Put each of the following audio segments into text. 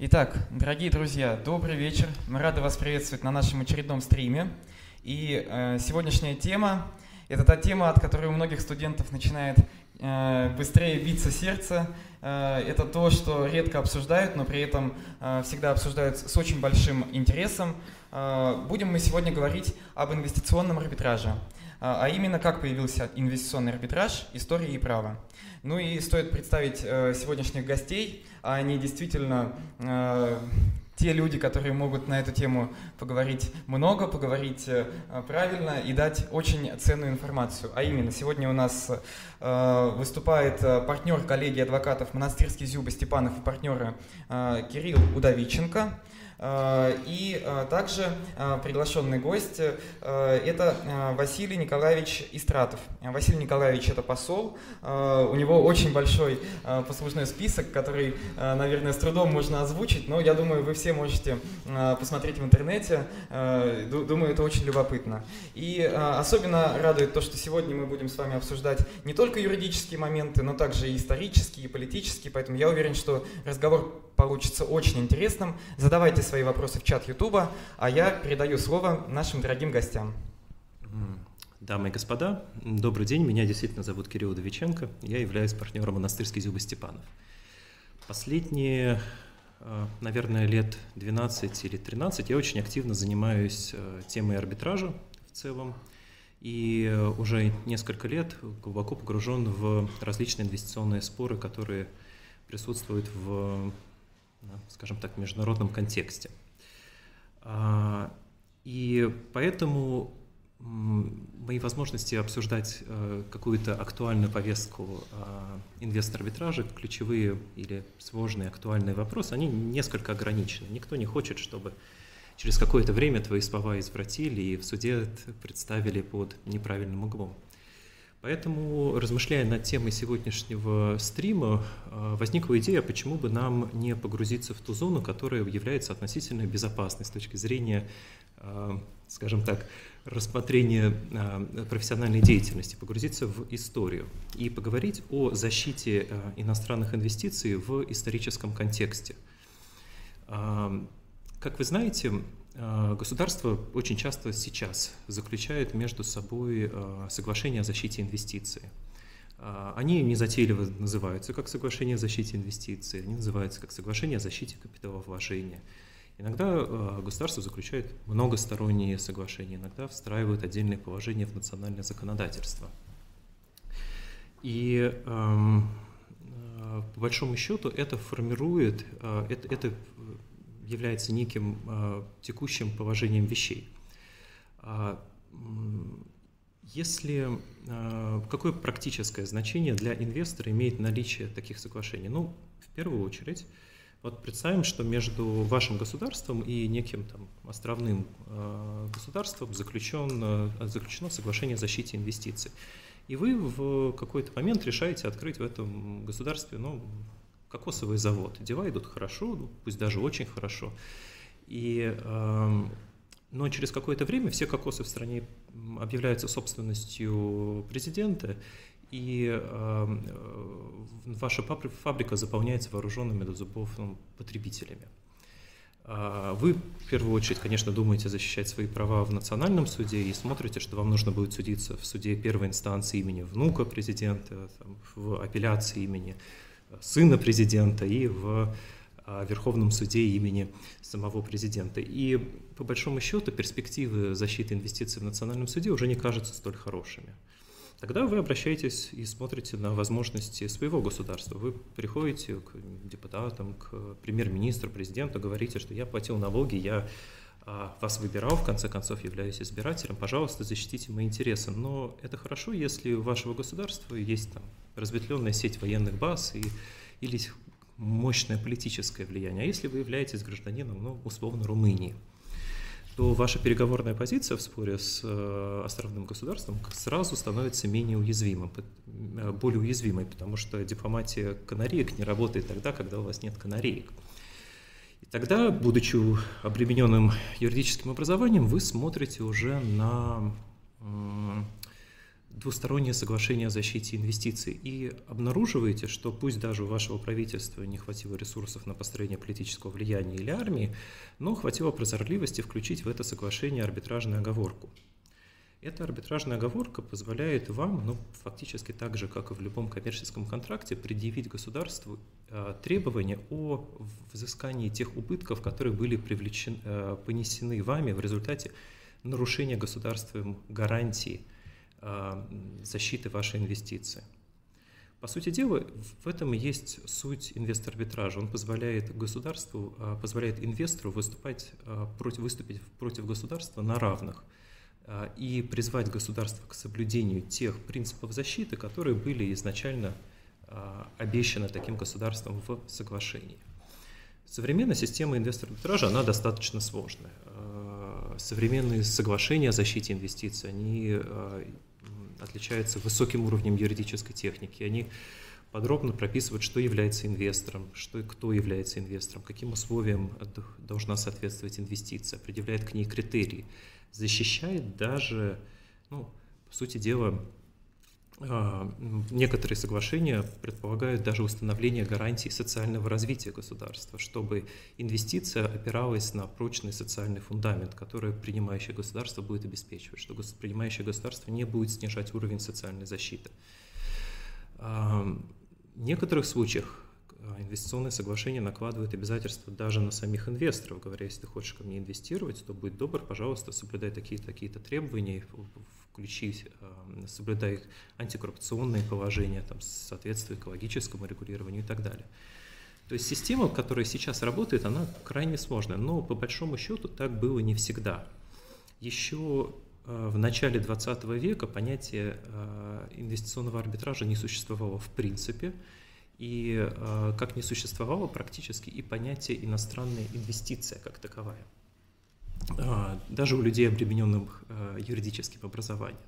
Итак, дорогие друзья, добрый вечер. Мы рады вас приветствовать на нашем очередном стриме. И э, сегодняшняя тема – это та тема, от которой у многих студентов начинает э, быстрее биться сердце. Э, это то, что редко обсуждают, но при этом э, всегда обсуждают с очень большим интересом. Э, будем мы сегодня говорить об инвестиционном арбитраже, а именно как появился инвестиционный арбитраж, история и право. Ну и стоит представить э, сегодняшних гостей, а они действительно э, те люди, которые могут на эту тему поговорить много, поговорить э, правильно и дать очень ценную информацию. А именно, сегодня у нас выступает партнер коллегии адвокатов Монастырский Зюба Степанов и партнеры Кирилл Удовиченко. Э, и э, также э, приглашенный гость – это Василий Николаевич Истратов. Василий Николаевич – это посол, у него очень большой послужной список, который, наверное, с трудом можно озвучить, но я думаю, вы все можете посмотреть в интернете, думаю, это очень любопытно. И особенно радует то, что сегодня мы будем с вами обсуждать не только юридические моменты, но также и исторические, и политические, поэтому я уверен, что разговор получится очень интересным. Задавайте свои вопросы в чат Ютуба, а я передаю слово нашим дорогим гостям. Дамы и господа, добрый день. Меня действительно зовут Кирилл Довиченко. Я являюсь партнером монастырской Зюбы Степанов. Последние, э, наверное, лет 12 или 13 я очень активно занимаюсь э, темой арбитража в целом. И э, уже несколько лет глубоко погружен в различные инвестиционные споры, которые присутствуют в скажем так, международном контексте. А, и поэтому мои возможности обсуждать э, какую-то актуальную повестку а, инвестор-арбитража, ключевые или сложные актуальные вопросы, они несколько ограничены. Никто не хочет, чтобы через какое-то время твои слова извратили и в суде представили под неправильным углом. Поэтому, размышляя над темой сегодняшнего стрима, э, возникла идея, почему бы нам не погрузиться в ту зону, которая является относительно безопасной с точки зрения, э, скажем так, рассмотрения э, профессиональной деятельности, погрузиться в историю и поговорить о защите иностранных инвестиций в историческом контексте. Как вы знаете, государство очень часто сейчас заключает между собой а, соглашение о защите инвестиций. А, они незатейливо называются как соглашение о защите инвестиций, они называются как соглашение о защите капиталовложения. Иногда государство заключает многосторонние соглашения, иногда встраивают отдельные положения в национальное законодательство. И эм, по большому счету это формирует, это, это является неким э, текущим положением вещей. А, если э, какое практическое значение для инвестора имеет наличие таких соглашений? Ну, в первую очередь, вот представим, что между вашим государством и неким там островным э, государством заключен, заключено соглашение о защите инвестиций. И вы в какой-то момент решаете открыть в этом государстве ну, кокосовый завод. Дела идут хорошо, ну, пусть даже очень хорошо. И, э, но через какое-то время все кокосы в стране объявляются собственностью президента, и э, ваша фабрика заполняется вооруженными до зубов ну, потребителями. А вы, в первую очередь, конечно, думаете защищать свои права в национальном суде и смотрите, что вам нужно будет судиться в суде первой инстанции имени внука президента, в апелляции имени сына президента и в а, Верховном суде имени самого президента. И по большому счету перспективы защиты инвестиций в национальном суде уже не кажутся столь хорошими. Тогда вы обращаетесь и смотрите на возможности своего государства. Вы приходите к депутатам, к премьер-министру, президенту, говорите, что я платил налоги, я вас выбирал, в конце концов являюсь избирателем, пожалуйста, защитите мои интересы. Но это хорошо, если у вашего государства есть там разветвленная сеть военных баз и, или мощное политическое влияние. А если вы являетесь гражданином, ну, условно, Румынии, то ваша переговорная позиция в споре с э, островным государством сразу становится менее уязвимой, э, более уязвимой, потому что дипломатия канареек не работает тогда, когда у вас нет канареек. Тогда, будучи обремененным юридическим образованием, вы смотрите уже на двустороннее соглашение о защите инвестиций и обнаруживаете, что пусть даже у вашего правительства не хватило ресурсов на построение политического влияния или армии, но хватило прозорливости включить в это соглашение арбитражную оговорку. Эта арбитражная оговорка позволяет вам, ну, фактически так же, как и в любом коммерческом контракте, предъявить государству э, требования о взыскании тех убытков, которые были привлечены, э, понесены вами в результате нарушения государством гарантии э, защиты вашей инвестиции. По сути дела, в этом и есть суть инвестор-арбитража. Он позволяет государству, э, позволяет инвестору выступать, э, против, выступить против государства на равных – и призвать государство к соблюдению тех принципов защиты, которые были изначально а, обещаны таким государством в соглашении. Современная система инвестор-арбитража, она достаточно сложная. А, современные соглашения о защите инвестиций, они отличаются высоким уровнем юридической техники. Они подробно прописывают, что является инвестором, что и кто является инвестором, каким условиям должна соответствовать инвестиция, определяет к ней критерии – защищает даже, ну, по сути дела, а, некоторые соглашения предполагают даже установление гарантий социального развития государства, чтобы инвестиция опиралась на прочный социальный фундамент, который принимающее государство будет обеспечивать, что принимающее государство не будет снижать уровень социальной защиты. А, в некоторых случаях а, инвестиционное соглашение накладывает обязательства даже на самих инвесторов, говоря, если ты хочешь ко мне инвестировать, то будь добр, пожалуйста, соблюдай такие-то такие требования, включи, а, соблюдай их антикоррупционные положения, там, соответствие экологическому регулированию и так далее. То есть система, которая сейчас работает, она крайне сложная, но по большому счету так было не всегда. Еще а, в начале 20 века понятие инвестиционного арбитража не существовало в принципе, и э, как не существовало практически и понятие иностранная инвестиция как таковая, э, даже у людей, обремененных э, юридическим образованием.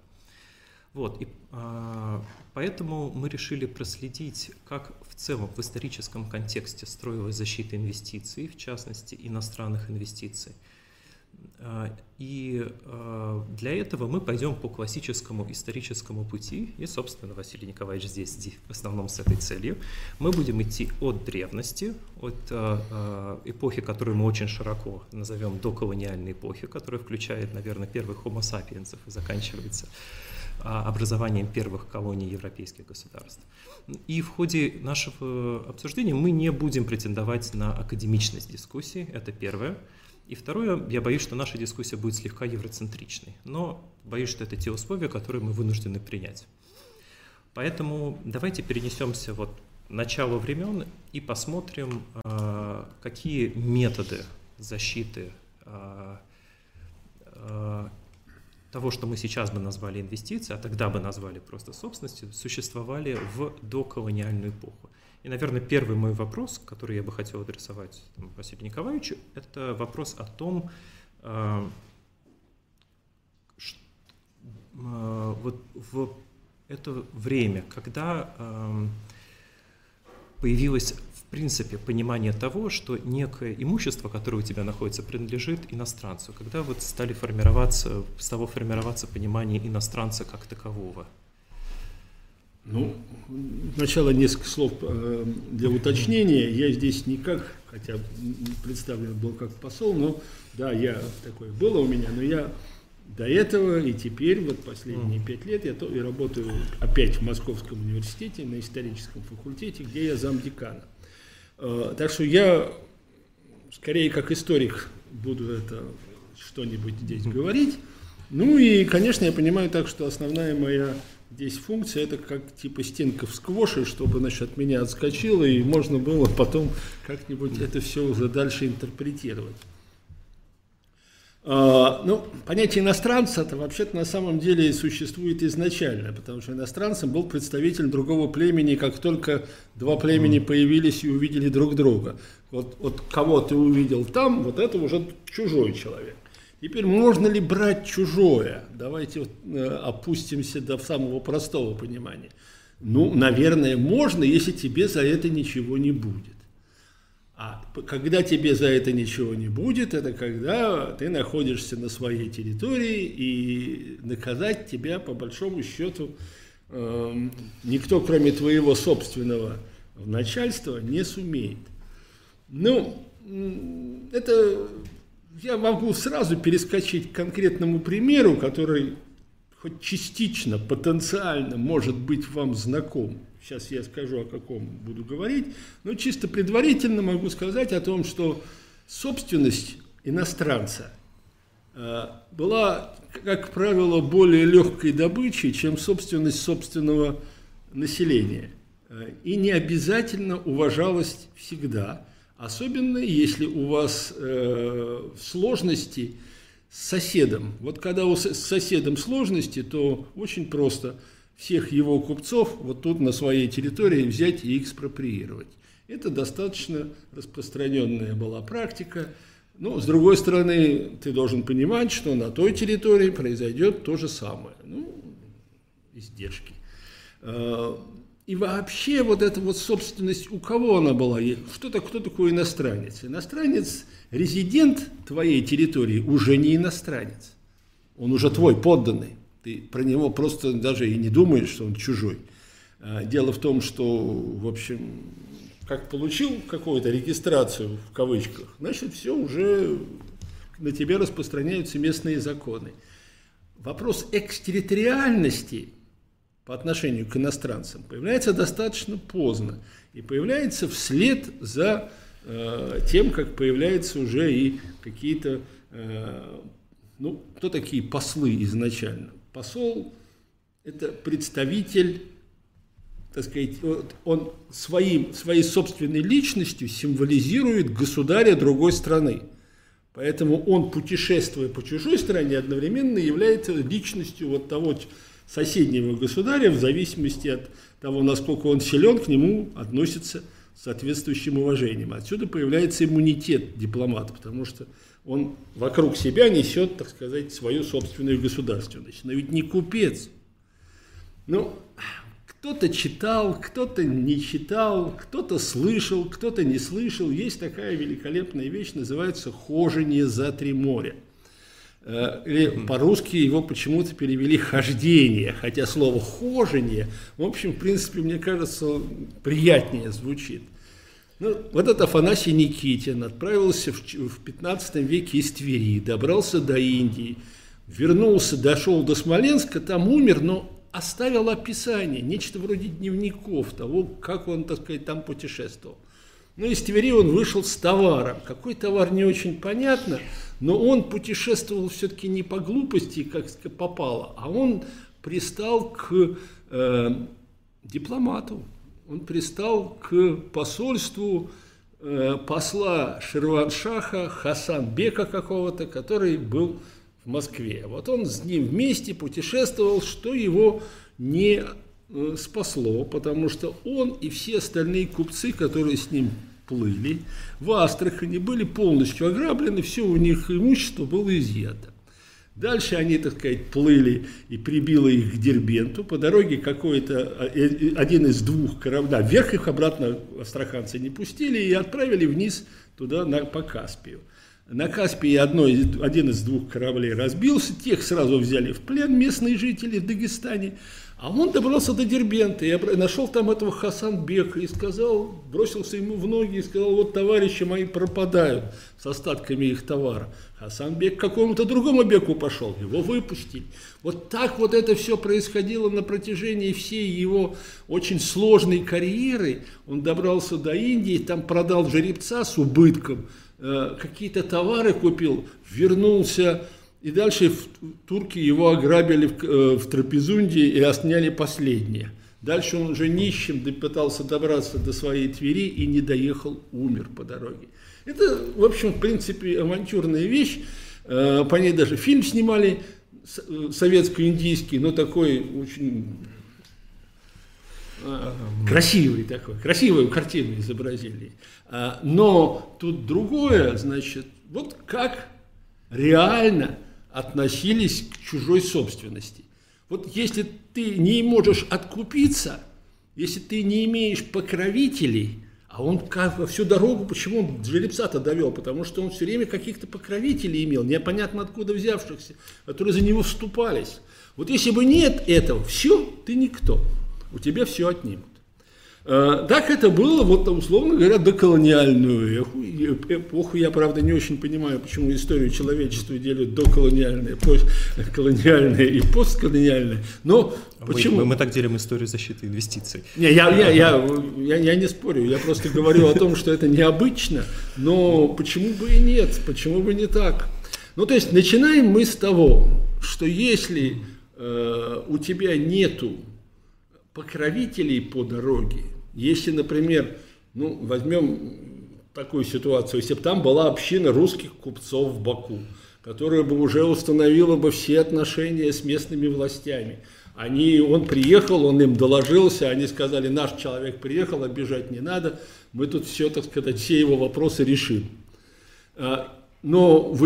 Вот, и э, поэтому мы решили проследить, как в целом в историческом контексте строилась защита инвестиций, в частности иностранных инвестиций – а, и а, для этого мы пойдем по классическому историческому пути, и, собственно, Василий Николаевич здесь в основном с этой целью. Мы будем идти от древности, от а, эпохи, которую мы очень широко назовем доколониальной эпохи, которая включает, наверное, первых homo sapiens и заканчивается образованием первых колоний европейских государств. И в ходе нашего обсуждения мы не будем претендовать на академичность дискуссии, это первое. И второе, я боюсь, что наша дискуссия будет слегка евроцентричной, но боюсь, что это те условия, которые мы вынуждены принять. Поэтому давайте перенесемся вот к началу времен и посмотрим, а, какие методы защиты а, а, того, что мы сейчас бы назвали инвестицией, а тогда бы назвали просто собственностью, существовали в доколониальную эпоху. И, наверное, первый мой вопрос, который я бы хотел адресовать там, Василию Николаевичу, это вопрос о том, э, что, э, вот в это время, когда э, появилось в принципе понимание того, что некое имущество, которое у тебя находится, принадлежит иностранцу, когда вот стали формироваться, стало формироваться понимание иностранца как такового – ну, сначала несколько слов э, для уточнения. Я здесь никак, хотя представлен был как посол, но да, я такое было у меня, но я до этого и теперь, вот последние пять лет, я то и работаю опять в Московском университете на историческом факультете, где я замдекана. Э, так что я скорее как историк буду это что-нибудь здесь говорить. Ну и, конечно, я понимаю так, что основная моя Здесь функция это как типа стенка в сквоше, чтобы значит, от меня отскочила, и можно было потом как-нибудь это все уже дальше интерпретировать. А, ну, понятие иностранца это вообще-то на самом деле существует изначально, потому что иностранцем был представитель другого племени, как только два племени появились и увидели друг друга. Вот, вот кого ты увидел там, вот это уже чужой человек. Теперь можно ли брать чужое? Давайте э, опустимся до самого простого понимания. Ну, наверное, можно, если тебе за это ничего не будет. А когда тебе за это ничего не будет, это когда ты находишься на своей территории, и наказать тебя, по большому счету, э, никто, кроме твоего собственного начальства, не сумеет. Ну, это я могу сразу перескочить к конкретному примеру, который хоть частично, потенциально может быть вам знаком. Сейчас я скажу, о каком буду говорить. Но чисто предварительно могу сказать о том, что собственность иностранца э, была, как правило, более легкой добычей, чем собственность собственного населения. Э, и не обязательно уважалась всегда, особенно если у вас э, сложности с соседом. Вот когда у с соседом сложности, то очень просто – всех его купцов вот тут на своей территории взять и экспроприировать. Это достаточно распространенная была практика. Но, с другой стороны, ты должен понимать, что на той территории произойдет то же самое. Ну, издержки. И вообще вот эта вот собственность, у кого она была? Что-то, кто такой иностранец? Иностранец, резидент твоей территории уже не иностранец. Он уже твой подданный. Ты про него просто даже и не думаешь, что он чужой. А, дело в том, что, в общем, как получил какую-то регистрацию в кавычках, значит, все уже на тебя распространяются местные законы. Вопрос экстерриториальности по отношению к иностранцам появляется достаточно поздно и появляется вслед за э, тем, как появляются уже и какие-то, э, ну, кто такие послы изначально? Посол – это представитель, так сказать, он своим, своей собственной личностью символизирует государя другой страны. Поэтому он, путешествуя по чужой стране, одновременно является личностью вот того соседнего государя, в зависимости от того, насколько он силен, к нему относится соответствующим уважением. Отсюда появляется иммунитет дипломата, потому что он вокруг себя несет, так сказать, свою собственную государственность. Но ведь не купец. Ну, кто-то читал, кто-то не читал, кто-то слышал, кто-то не слышал. Есть такая великолепная вещь, называется «хожение за три моря». Э, или по-русски его почему-то перевели «хождение», хотя слово «хожение», в общем, в принципе, мне кажется, приятнее звучит – ну, вот этот Афанасий Никитин отправился в, в 15 веке из Твери, добрался до Индии, вернулся, дошел до Смоленска, там умер, но оставил описание, нечто вроде дневников того, как он, так сказать, там путешествовал. Ну, из Твери он вышел с товаром. Какой товар, не очень понятно, но он путешествовал все-таки не по глупости, как попало, а он пристал к э, дипломату, он пристал к посольству э, посла Ширваншаха Хасан-бека какого-то, который был в Москве. Вот он с ним вместе путешествовал, что его не э, спасло, потому что он и все остальные купцы, которые с ним плыли, в Астрахани были полностью ограблены, все у них имущество было изъято. Дальше они, так сказать, плыли и прибило их к Дербенту. По дороге какой-то, э, э, один из двух кораблей, да, вверх их обратно астраханцы не пустили и отправили вниз туда, на, по Каспию. На Каспии одно, один из двух кораблей разбился, тех сразу взяли в плен местные жители в Дагестане, а он добрался до Дербента и нашел там этого Хасанбека и сказал, бросился ему в ноги и сказал, вот товарищи мои пропадают с остатками их товара. Хасанбек к какому-то другому беку пошел, его выпустили. Вот так вот это все происходило на протяжении всей его очень сложной карьеры. Он добрался до Индии, там продал жеребца с убытком, э, какие-то товары купил, вернулся и дальше турки его ограбили в, э, в Трапезунде и осняли последнее. Дальше он уже нищим пытался добраться до своей Твери и не доехал, умер по дороге. Это, в общем, в принципе, авантюрная вещь. Э, по ней даже фильм снимали э, советско-индийский, но такой очень красивый такой, красивую картину изобразили. Но тут другое, значит, вот как реально относились к чужой собственности. Вот если ты не можешь откупиться, если ты не имеешь покровителей, А он как, всю дорогу, почему он жеребца-то довел? Потому что он все время каких-то покровителей имел, непонятно откуда взявшихся, которые за него вступались. Вот если бы нет этого, все, ты никто. У тебя все отнимут. А, так это было, вот условно говоря, доколониальную эпоху. Я, правда, не очень понимаю, почему историю человечества делят доколониальная, постколониальная и постколониальная. Но мы, почему? Мы, мы так делим историю защиты инвестиций. Не, я, я, я, я, я не спорю, я просто говорю о том, что это необычно, но почему бы и нет, почему бы не так? Ну, то есть, начинаем мы с того, что если э, у тебя нету покровителей по дороге. Если, например, ну, возьмем такую ситуацию, если бы там была община русских купцов в Баку, которая бы уже установила бы все отношения с местными властями. Они, он приехал, он им доложился, они сказали, наш человек приехал, обижать не надо, мы тут все, так сказать, все его вопросы решим. А, но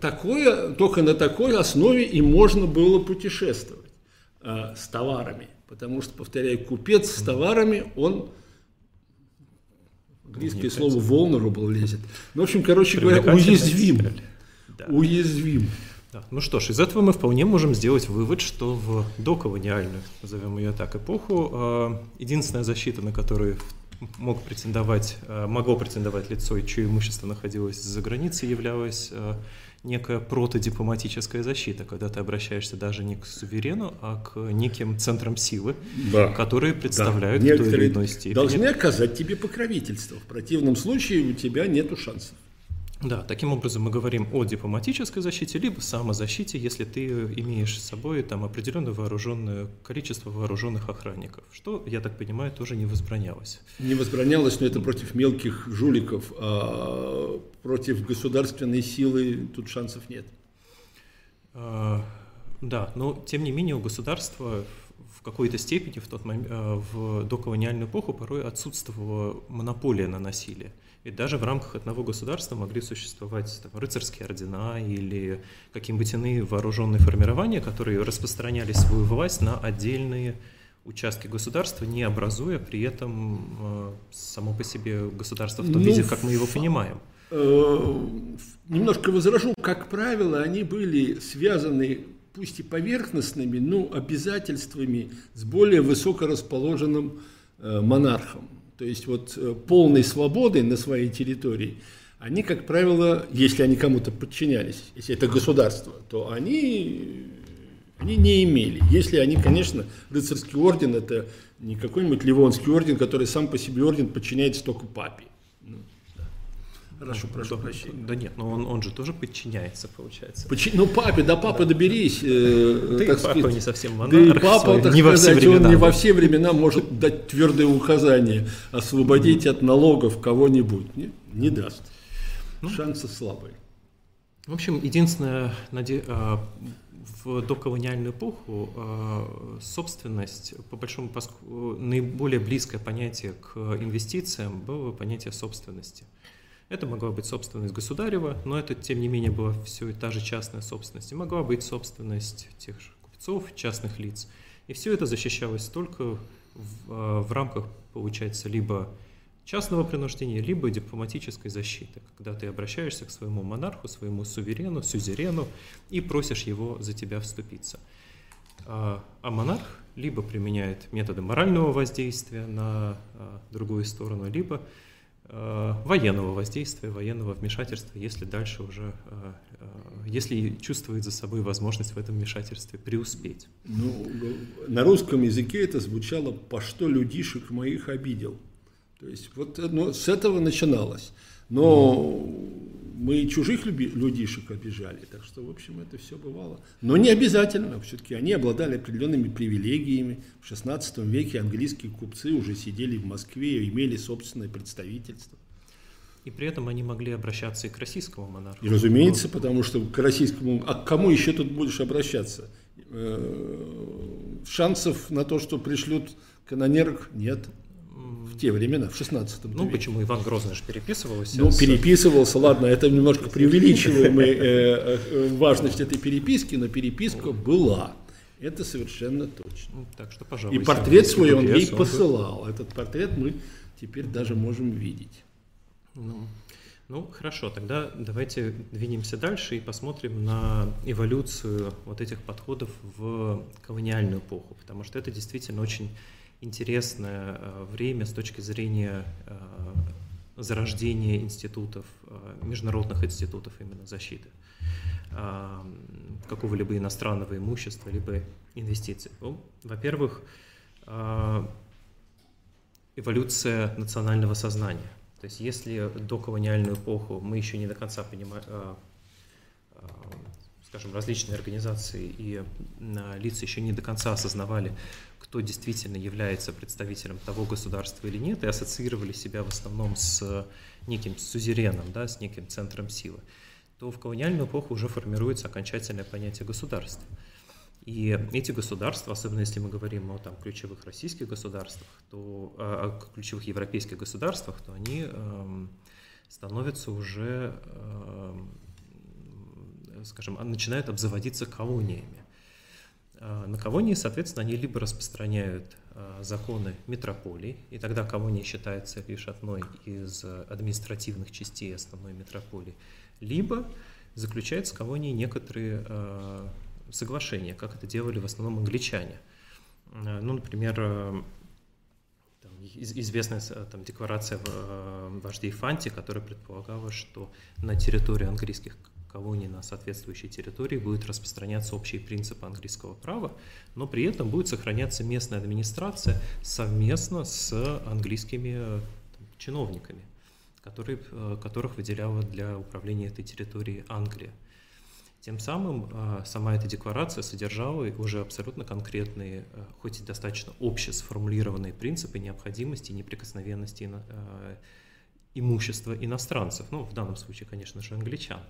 такое, только на такой основе и можно было путешествовать а, с товарами. Потому что, повторяю, купец с товарами, он английское слово vulnerable лезет. Ну, в общем, короче говоря, уязвим. Да. Уязвим. Да. Ну что ж, из этого мы вполне можем сделать вывод, что в доколониальную, назовем ее так, эпоху, а, единственная защита, на которую мог претендовать, а, могло претендовать лицо, чье имущество находилось за границей, являлось а, некая протодипломатическая защита, когда ты обращаешься даже не к суверену, а к неким центрам силы, да. которые представляют да. той или иной степени. Должны оказать тебе покровительство. В противном случае у тебя нет шансов. Да, таким образом мы говорим о дипломатической защите, либо самозащите, если ты имеешь с собой там определенное вооруженное количество вооруженных охранников, что, я так понимаю, тоже не возбранялось. Не возбранялось, но это против мелких жуликов, а против государственной силы тут шансов нет. А, да, но тем не менее у государства в какой-то степени в тот момент, а, в доколониальную эпоху порой отсутствовала монополия на насилие. Ведь даже в рамках одного государства могли существовать там, рыцарские ордена или какие-нибудь иные вооруженные формирования, которые распространяли свою власть на отдельные участки государства, не образуя при этом э, само по себе государство в том ну, виде, как мы его понимаем. Э, немножко возражу, как правило, они были связаны пусть и поверхностными, но обязательствами с более высоко расположенным э, монархом то есть вот э, полной свободы на своей территории, они, как правило, если они кому-то подчинялись, если это государство, то они, они не имели. Если они, конечно, рыцарский орден, это не какой-нибудь Ливонский орден, который сам по себе орден подчиняется только папе. Хорошо, прошу да, прощения. Да нет, но он, он же тоже подчиняется, получается. Подчи... Ну, папе, да папа доберись. Э, да так папа сказать. не совсем монарх. Да и папа, так не сказать, во все времена, он не во все времена может дать твердые указания, освободить от налогов кого-нибудь. Не, не даст. Ну, Шансы слабые. В общем, единственное, а, в доколониальную эпоху а, собственность, по большому наиболее близкое понятие к инвестициям было понятие собственности. Это могла быть собственность государева, но это, тем не менее, была все та же частная собственность. И могла быть собственность тех же купцов, частных лиц. И все это защищалось только в, а, в рамках, получается, либо частного принуждения, либо дипломатической защиты, когда ты обращаешься к своему монарху, своему суверену, сюзерену и просишь его за тебя вступиться. А, а монарх либо применяет методы морального воздействия на а, другую сторону, либо военного воздействия, военного вмешательства, если дальше уже, э, э, если чувствует за собой возможность в этом вмешательстве преуспеть. Ну, на русском языке это звучало «по что людишек моих обидел». То есть вот ну, с этого начиналось. Но мы и чужих людишек обижали, так что, в общем, это все бывало. Но не обязательно, все-таки они обладали определенными привилегиями. В XVI веке английские купцы уже сидели в Москве и имели собственное представительство. И при этом они могли обращаться и к российскому монарху. И разумеется, потому что к российскому... А к кому еще тут будешь обращаться? Э, шансов на то, что пришлют канонерок, нет те времена, в 16 Ну, веке. почему Иван Грозный же переписывался? Ну, с... переписывался, ладно, это немножко преувеличиваем мы э, э, важность этой переписки, но переписка была. Это совершенно точно. Ну, так что, пожалуйста. И портрет свой он ей посылал. Этот портрет мы теперь даже можем видеть. Ну, ну, хорошо, тогда давайте двинемся дальше и посмотрим на эволюцию вот этих подходов в колониальную эпоху, потому что это действительно очень интересное э, время с точки зрения э, зарождения институтов, э, международных институтов именно защиты какого-либо иностранного имущества, либо инвестиций. Ну, во-первых, эволюция национального сознания. То есть если до колониальную эпоху мы еще не до конца понимаем, скажем, различные организации и лица еще не до конца осознавали, кто действительно является представителем того государства или нет, и ассоциировали себя в основном с неким сузереном, да, с неким центром силы, то в колониальную эпоху уже формируется окончательное понятие государства. И эти государства, особенно если мы говорим о там, ключевых российских государствах, то, о ключевых европейских государствах, то они э, становятся уже э, скажем, начинают обзаводиться колониями. А, на колонии, соответственно, они либо распространяют а, законы метрополий, и тогда колония считается лишь одной из административных частей основной метрополии, либо заключают с колонией некоторые а, соглашения, как это делали в основном англичане. Ну, например, известная там, декларация вождей Фанти, которая предполагала, что на территории английских колонии на соответствующей территории будет распространяться общие принципы английского права, но при этом будет сохраняться местная администрация совместно с английскими там, чиновниками, которые, э, которых выделяла для управления этой территорией Англия. Тем самым э, сама эта декларация содержала уже абсолютно конкретные, э, хоть и достаточно обще сформулированные принципы необходимости и неприкосновенности имущества иностранцев, ну, в данном случае, конечно же, англичан.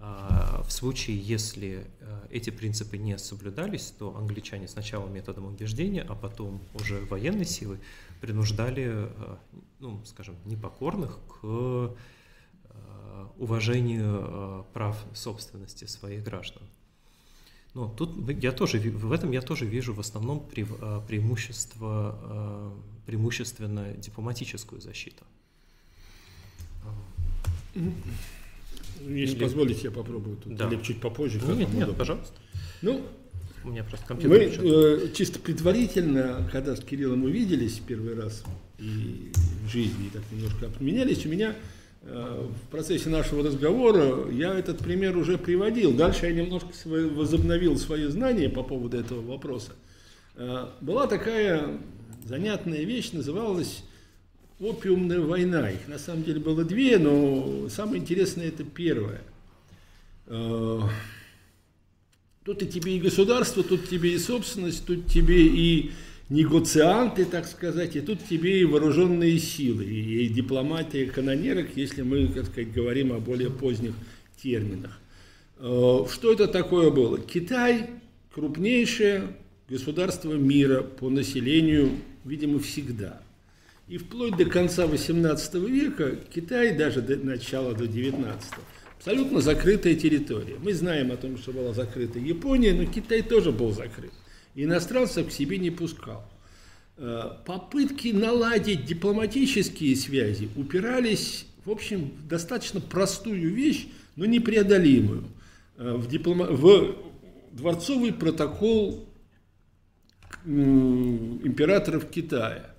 А, в случае, если э, эти принципы не соблюдались, то англичане сначала методом убеждения, а потом уже военной силой принуждали, э, ну, скажем, непокорных к э, уважению прав собственности своих граждан. Но тут я тоже, в этом я тоже вижу в основном преимущество, преимущественно дипломатическую защиту. Если Или... позволите, я попробую тут. Да. Или чуть попозже. Ну, нет, нет, пожалуйста. Ну, у меня просто компьютер. Мы э, чисто предварительно, когда с Кириллом увиделись первый раз и в жизни и так немножко обменялись, у меня э, в процессе нашего разговора я этот пример уже приводил. Дальше я немножко свой, возобновил свои знания по поводу этого вопроса. Э, была такая занятная вещь, называлась опиумная война. Их на самом деле было две, но самое интересное это первое. Э, тут и тебе и государство, тут тебе и собственность, тут тебе и негоцианты, так сказать, и тут тебе и вооруженные силы, и дипломатия канонерок, если мы, так сказать, говорим о более поздних терминах. Э, что это такое было? Китай крупнейшее государство мира по населению, видимо, всегда – и вплоть до конца XVIII века Китай, даже до начала до XIX, абсолютно закрытая территория. Мы знаем о том, что была закрыта Япония, но Китай тоже был закрыт. Иностранцев к себе не пускал. Э, попытки наладить дипломатические связи упирались, в общем, в достаточно простую вещь, но непреодолимую. Э, в, диплома... в дворцовый протокол императоров Китая –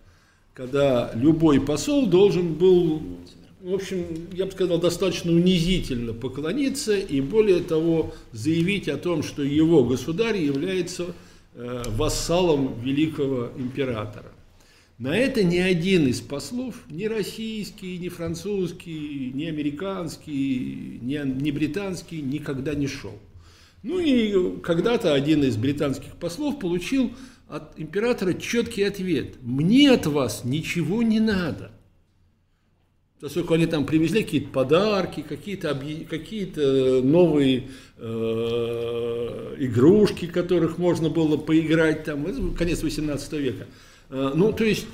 когда любой посол должен был, в общем, я бы сказал, достаточно унизительно поклониться и более того заявить о том, что его государь является э, вассалом великого императора. На это ни один из послов, ни российский, ни французский, ни американский, ни, ни британский никогда не шел. Ну и когда-то один из британских послов получил от императора четкий ответ. Мне от вас ничего не надо. Поскольку они там привезли какие-то подарки, какие-то какие новые э, игрушки, которых можно было поиграть, там, конец 18 века. Э, ну, то есть,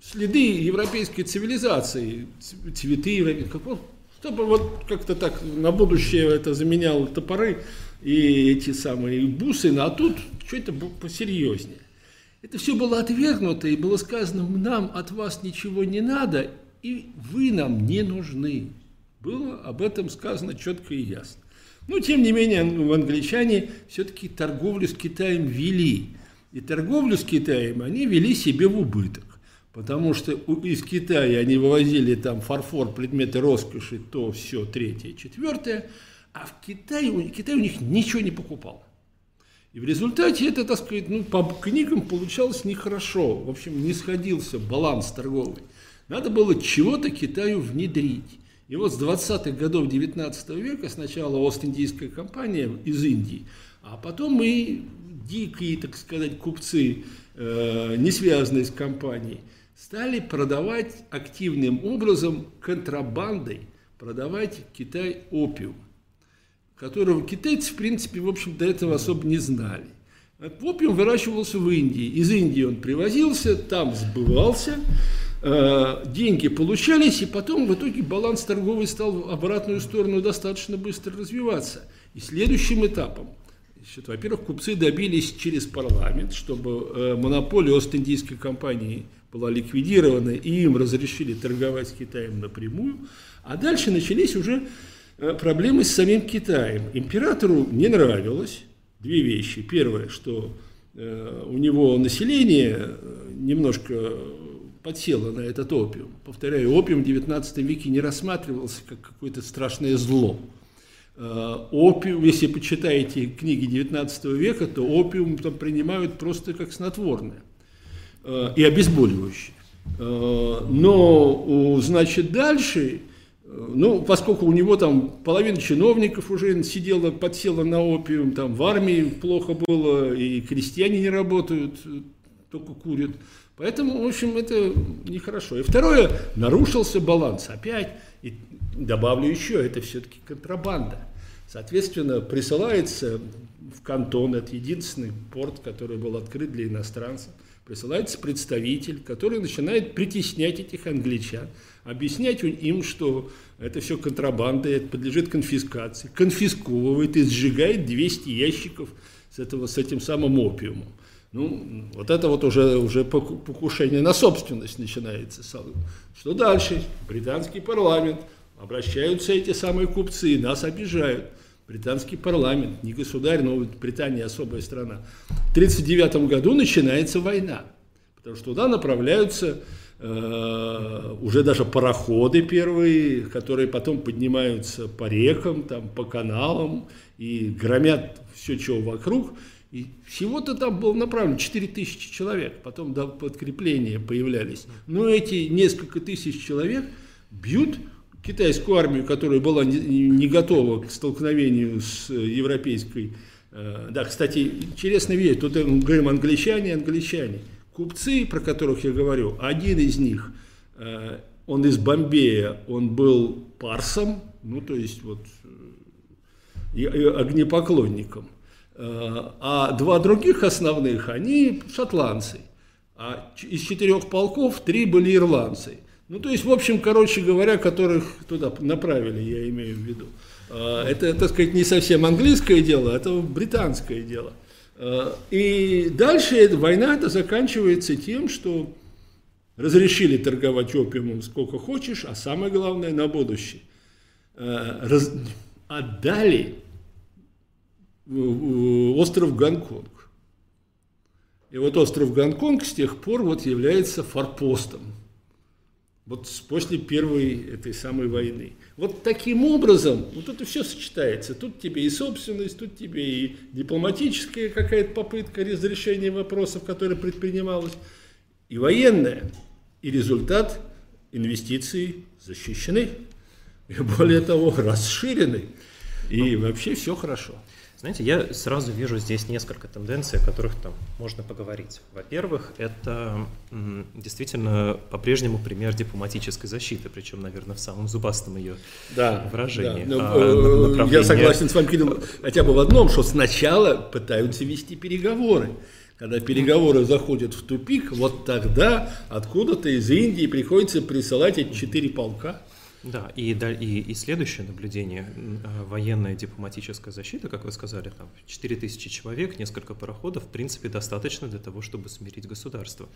следы европейской цивилизации, цветы, Чтобы вот как-то так на будущее это заменяло топоры и эти самые бусы, а тут что-то посерьезнее. Это все было отвергнуто, и было сказано, нам от вас ничего не надо, и вы нам не нужны. Было об этом сказано четко и ясно. Но, тем не менее, англичане все-таки торговлю с Китаем вели. И торговлю с Китаем они вели себе в убыток. Потому что из Китая они вывозили там фарфор, предметы роскоши, то все, третье, четвертое. А в Китае, Китай у них ничего не покупал. И в результате это, так сказать, ну, по книгам получалось нехорошо. В общем, не сходился баланс торговый. Надо было чего-то Китаю внедрить. И вот с 20-х годов 19 века сначала Ост-Индийская компания из Индии, а потом и дикие, так сказать, купцы, э, не связанные с компанией, стали продавать активным образом контрабандой, продавать Китай опиум которого китайцы, в принципе, в общем, до этого особо не знали. Опиум выращивался в Индии. Из Индии он привозился, там сбывался, э, деньги получались, и потом в итоге баланс торговый стал в обратную сторону достаточно быстро развиваться. И следующим этапом, во-первых, купцы добились через парламент, чтобы э, монополия Ост-Индийской компании была ликвидирована, и им разрешили торговать с Китаем напрямую. А дальше начались уже проблемы с самим Китаем. Императору не нравилось две вещи. Первое, что э, у него население э, немножко подсело на этот опиум. Повторяю, опиум в XIX веке не рассматривался как какое-то страшное зло. Опиум, если почитаете книги XIX века, то опиум там принимают просто как снотворное и обезболивающее. Но, значит, дальше ну, поскольку у него там половина чиновников уже сидела, подсела на опиум, там в армии плохо было, и крестьяне не работают, только курят. Поэтому, в общем, это нехорошо. И второе, нарушился баланс. Опять, и добавлю еще, это все-таки контрабанда. Соответственно, присылается в кантон, это единственный порт, который был открыт для иностранцев, присылается представитель, который начинает притеснять этих англичан, объяснять им, что это все контрабанда, это подлежит конфискации, конфисковывает и сжигает 200 ящиков с, этого, с этим самым опиумом. Ну, вот это вот уже, уже покушение на собственность начинается. Что дальше? Британский парламент, обращаются эти самые купцы, нас обижают. Британский парламент, не государь, но Британия особая страна. В 1939 году начинается война, потому что туда направляются Э, уже даже пароходы первые, которые потом поднимаются по рекам, там, по каналам и громят все, что вокруг. И всего-то там было направлено 4 тысячи человек, потом до подкрепления появлялись. Но эти несколько тысяч человек бьют китайскую армию, которая была не, готова к столкновению с европейской. Э, да, кстати, интересно видеть, тут мы говорим англичане, англичане – купцы, про которых я говорю, один из них, э, он из Бомбея, он был парсом, ну то есть вот и, и огнепоклонником, э, а два других основных, они шотландцы, а из четырех полков три были ирландцы. Ну, то есть, в общем, короче говоря, которых туда направили, я имею в виду. Э, это, так сказать, не совсем английское дело, это британское дело. Э, и дальше эта война это заканчивается тем, что разрешили торговать опиумом сколько хочешь, а самое главное на будущее. Э, раз, отдали остров Гонконг. И вот остров Гонконг с тех пор вот является форпостом. Вот после первой этой самой войны. Вот таким образом, вот это все сочетается. Тут тебе и собственность, тут тебе и дипломатическая какая-то попытка разрешения вопросов, которая предпринималась, и военная. И результат инвестиций защищены, и более того, расширены. И вообще все хорошо. Знаете, я сразу вижу здесь несколько тенденций, о которых там можно поговорить. Во-первых, это действительно по-прежнему пример дипломатической защиты, причем, наверное, в самом зубастом ее да, выражении. Да. Ну, а, направление... Я согласен с вами, Кирилл, хотя бы в одном, что сначала пытаются вести переговоры. Когда переговоры заходят в тупик, вот тогда откуда-то из Индии приходится присылать эти четыре полка Да, и, и, и следующее наблюдение, э, военная дипломатическая защита, как вы сказали, там 4000 человек, несколько пароходов, в принципе, достаточно для того, чтобы смирить государство.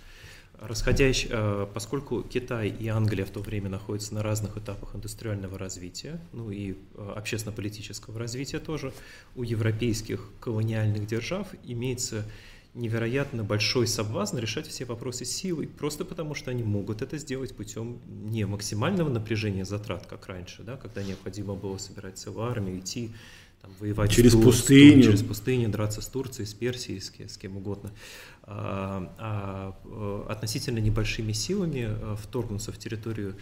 Расходящ, э, поскольку Китай и Англия в то время находятся на разных этапах индустриального развития, ну и э, общественно-политического развития тоже, у европейских колониальных держав имеется невероятно большой соблазн решать все вопросы силой, просто потому что они могут это сделать путем не максимального напряжения затрат, как раньше, да, когда необходимо было собирать целую армию, идти там, воевать через Тур, пустыню. через пустыню, драться с Турцией, с Персией, с, с кем угодно, а, а, а относительно небольшими силами а, вторгнуться в территорию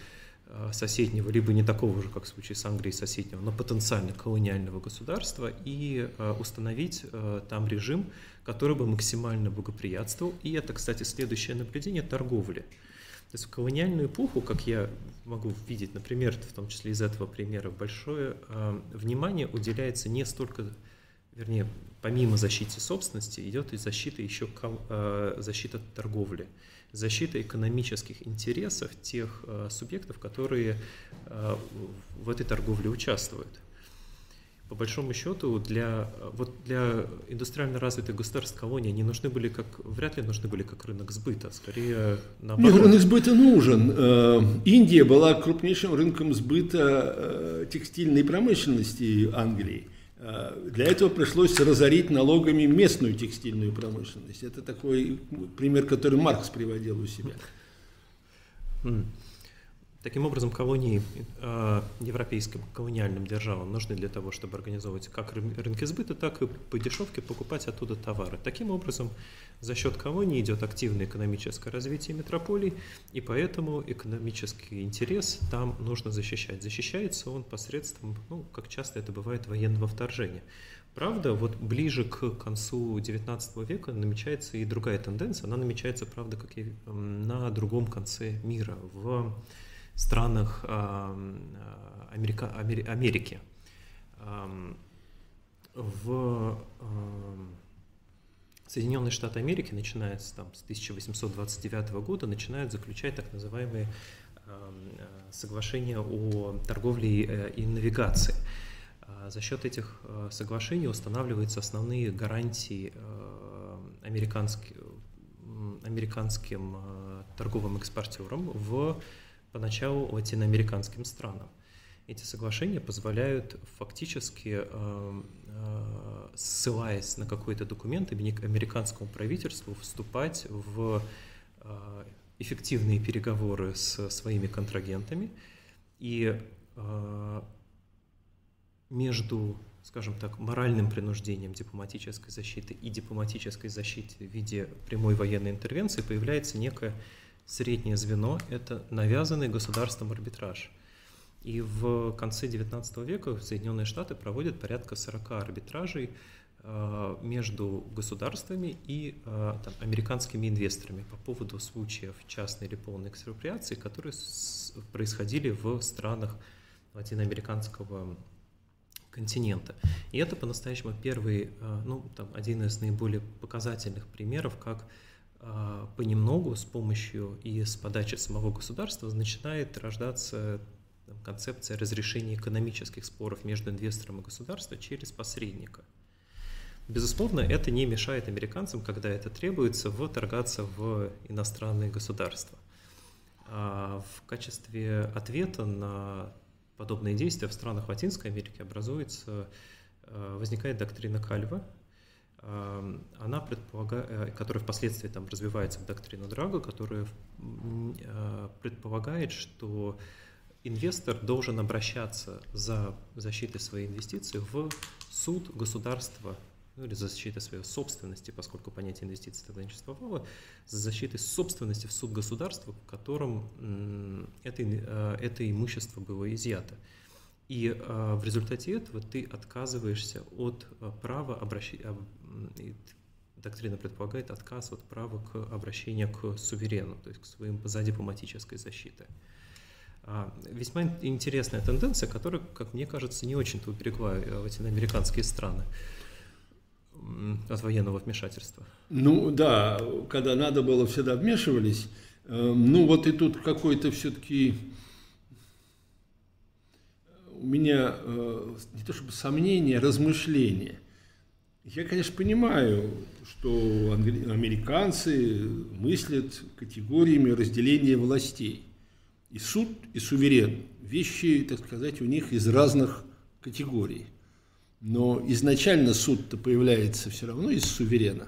соседнего, либо не такого же, как в случае с Англией соседнего, но потенциально колониального государства и установить там режим, который бы максимально благоприятствовал. И это, кстати, следующее наблюдение торговли. То есть в колониальную эпоху, как я могу видеть, например, в том числе из этого примера, большое э, внимание уделяется не столько, вернее, помимо защиты собственности, идет и защита еще э, защита торговли, защита экономических интересов тех э, субъектов, которые э, в этой торговле участвуют по большому счету для, вот для индустриально развитых государств колонии они нужны были как, вряд ли нужны были как рынок сбыта, скорее наоборот. Нет, рынок сбыта нужен. Индия была крупнейшим рынком сбыта текстильной промышленности Англии. Э, для этого пришлось разорить налогами местную текстильную промышленность. Это такой пример, который Маркс приводил у себя. Таким образом, колонии э, европейским колониальным державам нужны для того, чтобы организовывать как рынки сбыта, так и по дешевке покупать оттуда товары. Таким образом, за счет колонии идет активное экономическое развитие метрополий, и поэтому экономический интерес там нужно защищать. Защищается он посредством, ну, как часто это бывает, военного вторжения. Правда, вот ближе к концу XIX века намечается и другая тенденция. Она намечается, правда, как и на другом конце мира, в странах Америка, Америки. В Соединенные Штаты Америки, начиная с, там, с 1829 года, начинают заключать так называемые соглашения о торговле э, и навигации. А за счет этих э, соглашений устанавливаются основные гарантии э, американским, американским торговым экспортерам в поначалу латиноамериканским странам. Эти соглашения позволяют фактически, э, э, ссылаясь на какой-то документ, американскому правительству вступать в э, эффективные переговоры с своими контрагентами и между, скажем так, моральным принуждением дипломатической защиты и дипломатической защитой в виде прямой военной интервенции появляется некая Среднее звено – это навязанный государством арбитраж. И в конце XIX века Соединенные Штаты проводят порядка 40 арбитражей э, между государствами и э, там, американскими инвесторами по поводу случаев частной или полной экспроприации, которые происходили в странах латиноамериканского континента. И это по-настоящему первый, э, ну, там, один из наиболее показательных примеров, как понемногу с помощью и с подачи самого государства начинает рождаться концепция разрешения экономических споров между инвестором и государством через посредника. Безусловно, это не мешает американцам, когда это требуется, вторгаться в иностранные государства. А в качестве ответа на подобные действия в странах Латинской Америки образуется, а, возникает доктрина Кальва, она предполагает, э, которая впоследствии там развивается в доктрину Драго, которая э, предполагает, что инвестор должен обращаться за защитой своей инвестиции в суд государства ну, или за защитой своей собственности, поскольку понятие инвестиций тогда не существовало, за защитой собственности в суд государства, в котором это, э, это имущество было изъято. И э, в результате этого ты отказываешься от э, права обращения, доктрина предполагает отказ от права к обращению к суверену, то есть к своим за дипломатической защитой. А, весьма интересная тенденция, которая, как мне кажется, не очень-то уберегла э, латиноамериканские страны от военного вмешательства. Ну да, когда надо было, всегда вмешивались. Эм, ну вот и тут какой-то все-таки у меня э, не то чтобы сомнения, размышления. Я, конечно, понимаю, что американцы мыслят категориями разделения властей. И суд, и суверен. Вещи, так сказать, у них из разных категорий. Но изначально суд-то появляется все равно из суверена.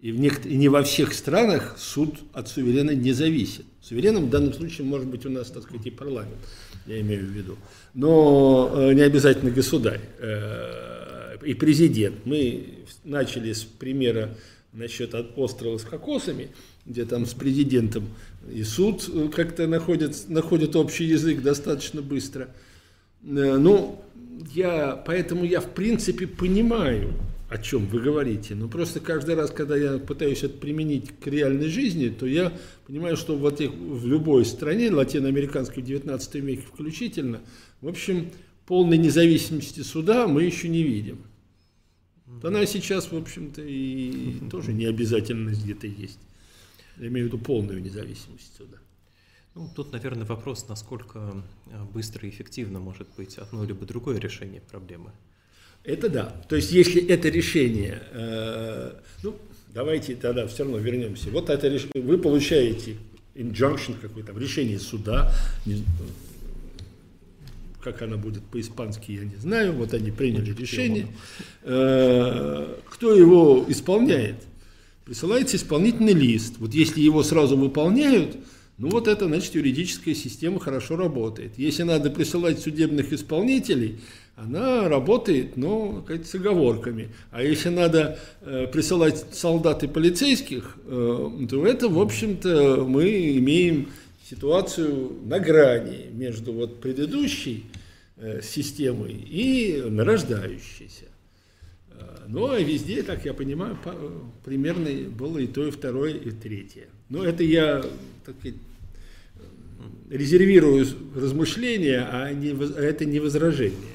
И, в некотор... и не во всех странах суд от суверена не зависит. Сувереном в данном случае может быть у нас, так сказать, и парламент, я имею в виду. Но э, не обязательно государь э, и президент. Мы начали с примера насчет острова с кокосами, где там с президентом и суд э, как-то находят, находят общий язык достаточно быстро. Ну, я, поэтому я в принципе понимаю, о чем вы говорите. Но просто каждый раз, когда я пытаюсь это применить к реальной жизни, то я понимаю, что в, этих, в любой стране, латиноамериканской в 19 веке включительно, в общем, полной независимости суда мы еще не видим. Она сейчас, в общем-то, и тоже не обязательно где-то есть. Я имею в виду полную независимость суда. Ну, тут, наверное, вопрос, насколько э, быстро и эффективно может быть одно либо другое решение проблемы. Это да. То есть, если это решение, э, ну, давайте тогда все равно вернемся. Вот это решение, вы получаете injunction какой-то, решение суда, не, как она будет по-испански, я не знаю. Вот они приняли решение. Э, кто его исполняет? Присылается исполнительный лист. Вот если его сразу выполняют, ну вот это, значит, юридическая система хорошо работает. Если надо присылать судебных исполнителей, она работает, но как с оговорками. А если надо э, присылать солдат и полицейских, э, то это, в общем-то, мы имеем ситуацию на грани между вот предыдущей э, системой и нарождающейся. Э, ну, а везде, как я понимаю, по, примерно было и то, и второе, и третье. Но это я, так сказать, резервирую размышления, а не, это не возражение,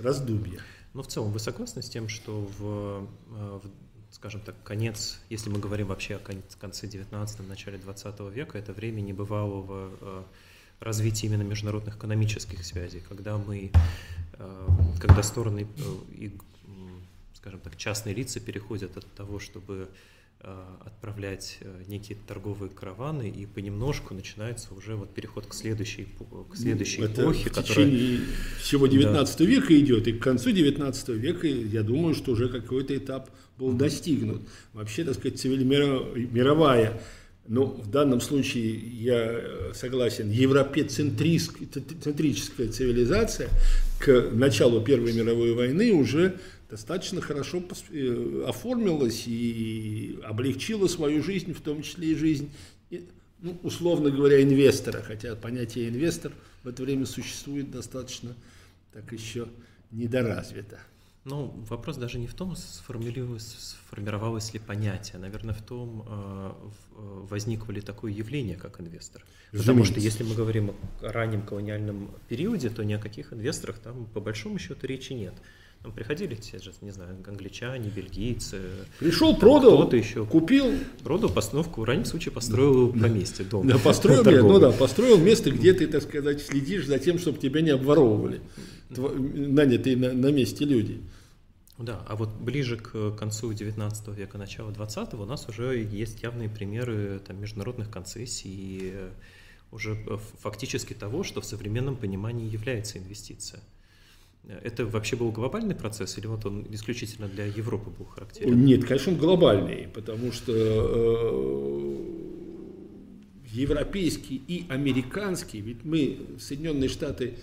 раздумье. Но в целом вы согласны с тем, что в, в скажем так, конец, если мы говорим вообще о конце 19 начале 20 века, это время небывалого э, развития именно международных экономических связей, когда мы, э, когда стороны э, и, скажем так, частные лица переходят от того, чтобы Э, отправлять э, некие торговые караваны, и понемножку начинается уже вот переход к следующей, к следующей Это эпохе. в течение всего 19 да. века идет, и к концу 19 века, я думаю, что уже какой-то этап был достигнут. Вообще, так сказать, мировая ну, в данном случае я согласен, европецентрическая цивилизация к началу Первой мировой войны уже достаточно хорошо э, оформилась и облегчила свою жизнь, в том числе и жизнь, ну, условно говоря, инвестора, хотя понятие инвестор в это время существует достаточно так еще недоразвито. Ну, вопрос даже не в том, сформировалось, сформировалось ли понятие, наверное, в том, э, возникло ли такое явление, как инвестор. Потому что если мы говорим о раннем колониальном периоде, то ни о каких инвесторах там по большому счету речи нет. Там приходили те же, не знаю, англичане, бельгийцы. Пришел, продал, кто-то еще. купил. Продал постановку, в раннем случае построил да. поместье, дом. Да, построил, ну да, построил место, где ты, так сказать, следишь за тем, чтобы тебя не обворовывали. Нанятые на, на месте люди. Да, а вот ближе к концу 19 века, начало 20 у нас уже есть явные примеры там, международных концессий и уже фактически того, что в современном понимании является инвестиция. Это вообще был глобальный процесс или вот он исключительно для Европы был характерен? Нет, конечно, он глобальный, потому что э, европейский и американский, ведь мы, Соединенные Штаты,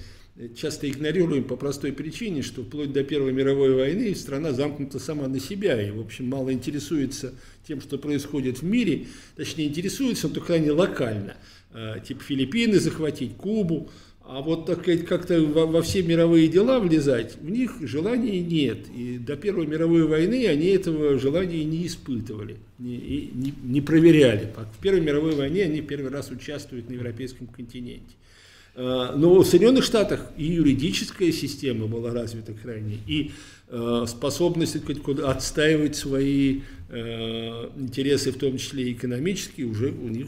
часто игнорируем по простой причине, что вплоть до Первой мировой войны страна замкнута сама на себя и, в общем, мало интересуется тем, что происходит в мире, точнее, интересуется, но только крайне локально, э, типа Филиппины захватить, Кубу, а вот, так сказать, как-то во, во все мировые дела влезать, в них желания нет. И до Первой мировой войны они этого желания не испытывали, не, не, не проверяли. В Первой мировой войне они первый раз участвуют на европейском континенте. А, но в Соединенных Штатах и юридическая система была развита крайне, и а, способность отстаивать свои а, интересы, в том числе и экономические, уже у них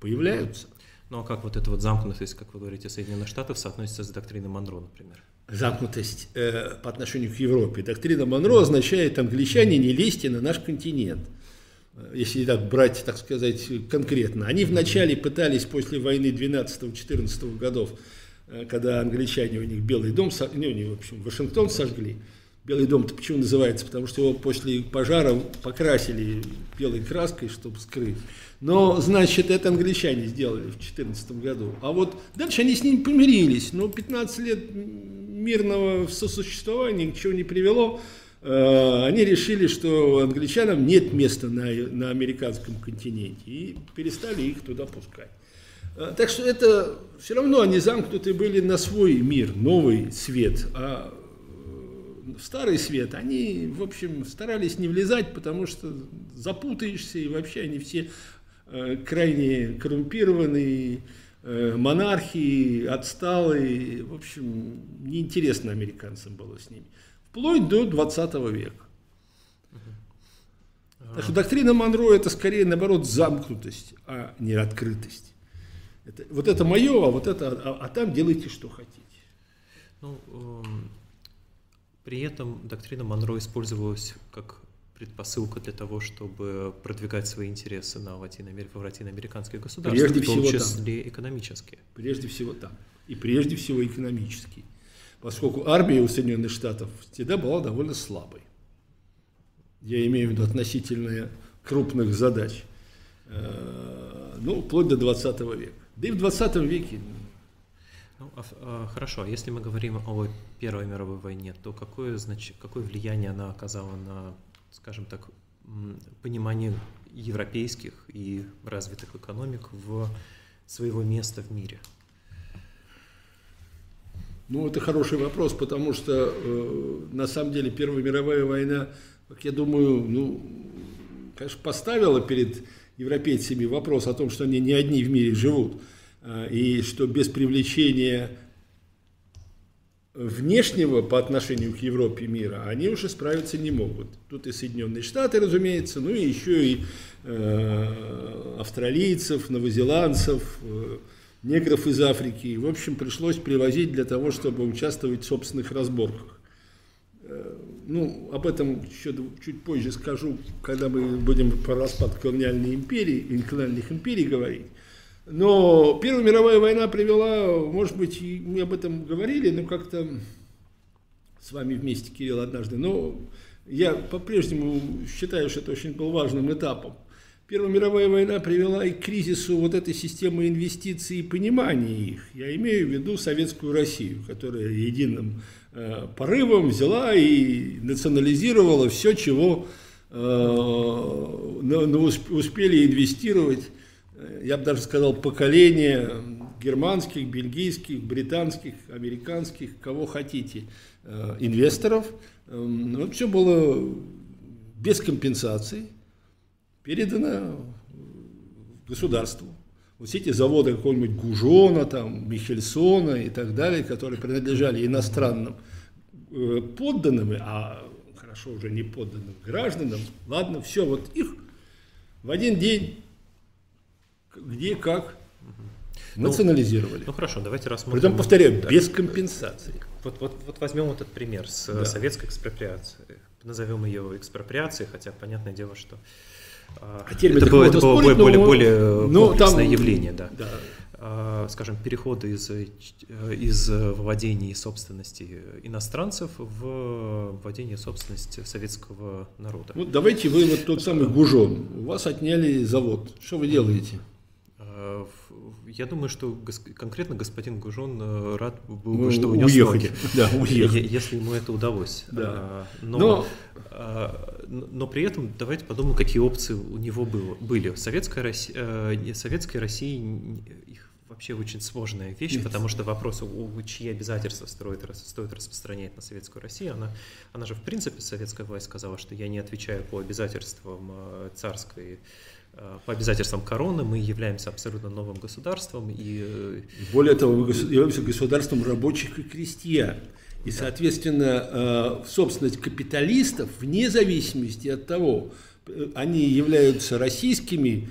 появляются. Ну а как вот эта вот замкнутость, как вы говорите, Соединенных Штатов соотносится с доктриной Монро, например? Замкнутость э, по отношению к Европе. Доктрина Монро означает, англичане не лезьте на наш континент. Если так брать, так сказать, конкретно. Они вначале пытались после войны 12-14 годов, э, когда англичане у них Белый дом, ну, не, в общем, Вашингтон сожгли, Белый дом-то почему называется? Потому что его после пожара покрасили белой краской, чтобы скрыть. Но, значит, это англичане сделали в 2014 году. А вот дальше они с ним помирились. Но 15 лет мирного сосуществования ничего не привело. Э, они решили, что англичанам нет места на, на американском континенте и перестали их туда пускать. Э, так что это все равно они замкнуты были на свой мир, новый свет. А в старый свет, они, в общем, старались не влезать, потому что запутаешься, и вообще они все э, крайне коррумпированные, э, монархии, отсталые, в общем, неинтересно американцам было с ними. Вплоть до 20 века. Так что доктрина Монро это скорее, наоборот, замкнутость, а не открытость. Это, вот это мое, а вот это, а, а там делайте, что хотите. Ну, эм, при этом доктрина Монро использовалась как предпосылка для того, чтобы продвигать свои интересы на Латино в латиноамериканские государства, Прежде в том всего числе там. экономические. Прежде всего там. И прежде всего экономический. Поскольку армия у Соединенных Штатов всегда была довольно слабой. Я имею в виду относительно крупных задач. Э, ну, вплоть до 20 века. Да и в 20 веке ну, а, а, хорошо, а если мы говорим о Первой мировой войне, то какое, значит, какое влияние она оказала на, скажем так, понимание европейских и развитых экономик в своего места в мире? Ну, это хороший вопрос, потому что э, на самом деле Первая мировая война, как я думаю, ну, конечно, поставила перед европейцами вопрос о том, что они не одни в мире живут. А, и что без привлечения внешнего по отношению к Европе мира они уже справиться не могут. Тут и Соединенные Штаты, разумеется, ну и еще и э, австралийцев, новозеландцев, э, негров из Африки. В общем, пришлось привозить для того, чтобы участвовать в собственных разборках. Э, ну, об этом еще чуть позже скажу, когда мы будем про распад колониальной империи, колониальных империй говорить. Но Первая мировая война привела, может быть, мы об этом говорили, но как-то с вами вместе, Кирилл, однажды, но я по-прежнему считаю, что это очень был важным этапом. Первая мировая война привела и к кризису вот этой системы инвестиций и понимания их. Я имею в виду советскую Россию, которая единым э, порывом взяла и национализировала все, чего э, успели инвестировать я бы даже сказал, поколение германских, бельгийских, британских, американских, кого хотите, э, инвесторов. Эм, вот все было без компенсации передано государству. Вот все эти заводы какого-нибудь Гужона, там, Михельсона и так далее, которые принадлежали иностранным э, подданным, а хорошо уже не подданным гражданам, ладно, все, вот их в один день где как ну, национализировали. Ну хорошо, давайте рассмотрим. Притом, повторяю, да. без компенсации. Вот, вот, вот возьмем этот пример с да. советской экспроприацией. Назовем ее экспроприацией, хотя понятное дело, что а, а это было, это было спорить, более, но, более ну, комплексное там, явление, да. да. А, скажем, переходы из, из владений собственности иностранцев в владение собственности советского народа. Вот давайте вы вот тот самый Гужон, у вас отняли завод, что вы делаете? Э, я думаю, что конкретно господин Гужон э, рад был бы, что унес уехать, да, уехать. если ему это удалось. Да. Э, но, но... но при этом давайте подумаем, какие опции у него было, были. Советская Россия, Советской России их вообще очень сложная вещь, Нет. потому что вопрос, чьи обязательства стоит, стоит распространять на Советскую Россию, она, она же в принципе, советская власть сказала, что я не отвечаю по обязательствам царской по обязательствам короны мы являемся абсолютно новым государством. И... Э, Более того, мы являемся государством рабочих и крестьян. И, соответственно, э, собственность капиталистов, вне зависимости от того, они являются российскими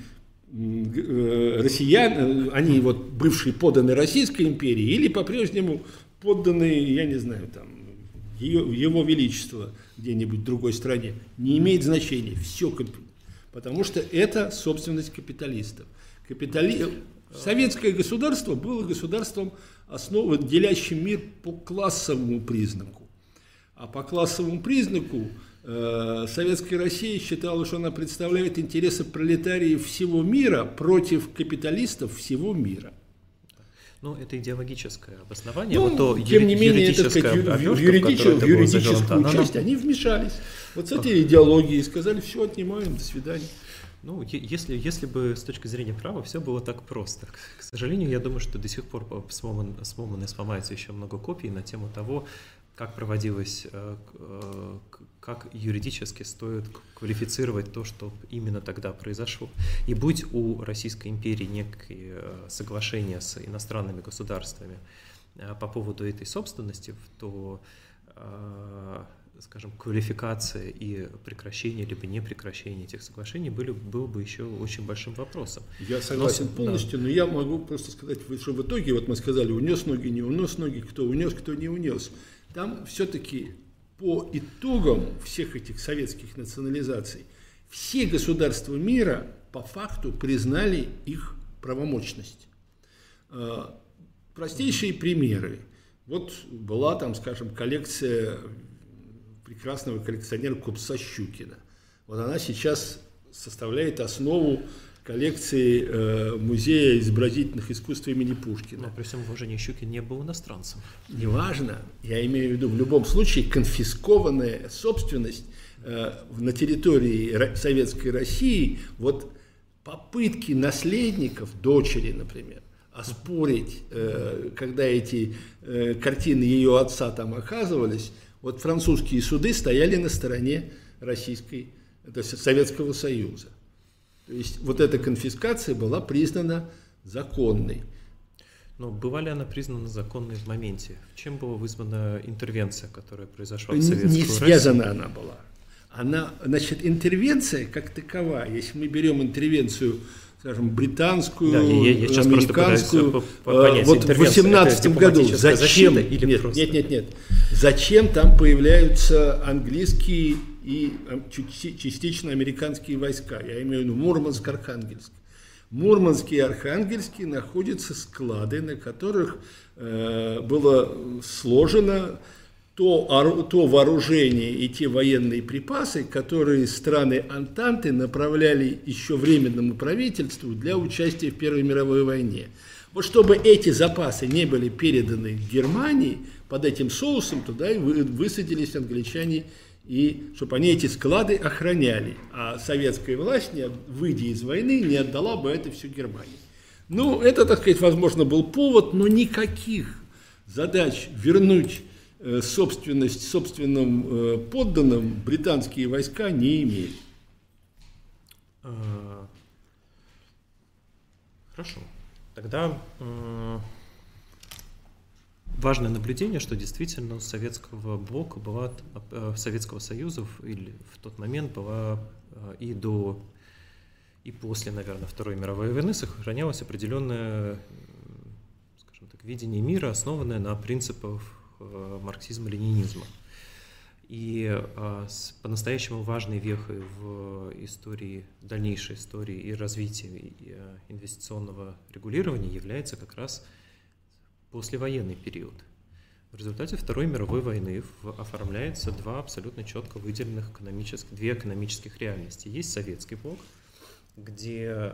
э, россиян, они вот бывшие подданные Российской империи или по-прежнему подданные, я не знаю, там, ее, его величество где-нибудь в другой стране, не имеет значения. Все, потому что это собственность капиталистов. Капитали... Советское государство было государством, основан, делящим мир по классовому признаку. А по классовому признаку э, Советская Россия считала, что она представляет интересы пролетариев всего мира против капиталистов всего мира. Ну, это идеологическое обоснование. Ну, вот то тем не менее, это сказать, в, юридическую, в юридическую часть они вмешались. Вот с этой идеологией сказали, все, отнимаем, до свидания. Ну, если, если бы с точки зрения права все было так просто. К сожалению, я думаю, что до сих пор сломан, сломан и сломается еще много копий на тему того, как проводилось, э, э, как юридически стоит квалифицировать то, что именно тогда произошло. И будь у Российской империи некие э, соглашения с иностранными государствами по поводу этой собственности, то скажем, квалификация и прекращение либо не прекращение этих соглашений были, был бы еще очень большим вопросом. Я согласен но, полностью, да. но я могу просто сказать, что в итоге, вот мы сказали, унес ноги, не унес ноги, кто унес, кто не унес. Там все-таки по итогам всех этих советских национализаций все государства мира по факту признали их правомочность. А, простейшие примеры. Вот была там, скажем, коллекция прекрасного коллекционера Купца Щукина. Вот она сейчас составляет основу коллекции э, Музея изобразительных искусств имени Пушкина. Но при всем уважении Щукин не был иностранцем. Неважно. Я имею в виду, в любом случае, конфискованная собственность э, на территории Советской России, вот попытки наследников, дочери, например, оспорить, э, когда эти э, картины ее отца там оказывались, вот французские суды стояли на стороне Российской, то есть Советского Союза. То есть вот эта конфискация была признана законной. Но была ли она признана законной в моменте? Чем была вызвана интервенция, которая произошла в Советскую Не связана Россию? она была. Она, значит, интервенция как таковая, если мы берем интервенцию скажем, британскую, да, я, я сейчас американскую. Понять, вот в 18 году зачем? Или нет, просто? нет, нет, нет. Зачем там появляются английские и частично американские войска? Я имею в виду Мурманск, Архангельск. Мурманск и Архангельск находятся склады, на которых э, было сложено то, то вооружение и те военные припасы, которые страны Антанты направляли еще временному правительству для участия в Первой мировой войне. Вот чтобы эти запасы не были переданы Германии, под этим соусом туда и высадились англичане, и чтобы они эти склады охраняли. А советская власть, не, выйдя из войны, не отдала бы это все Германии. Ну, это, так сказать, возможно, был повод, но никаких задач вернуть Э, собственность собственным э, подданным британские войска не имеют. А, хорошо. Тогда важное наблюдение, что действительно у советского блока была, э, Советского Союза или в тот момент была и до и после, наверное, Второй мировой войны сохранялось определенное, скажем так, видение мира, основанное на принципах Э, марксизма-ленинизма. И э, по-настоящему важной вехой в истории, дальнейшей истории и развитии э, инвестиционного регулирования является как раз послевоенный период. В результате Второй мировой войны оформляется два абсолютно четко выделенных экономических, две экономических реальности. Есть советский блок, где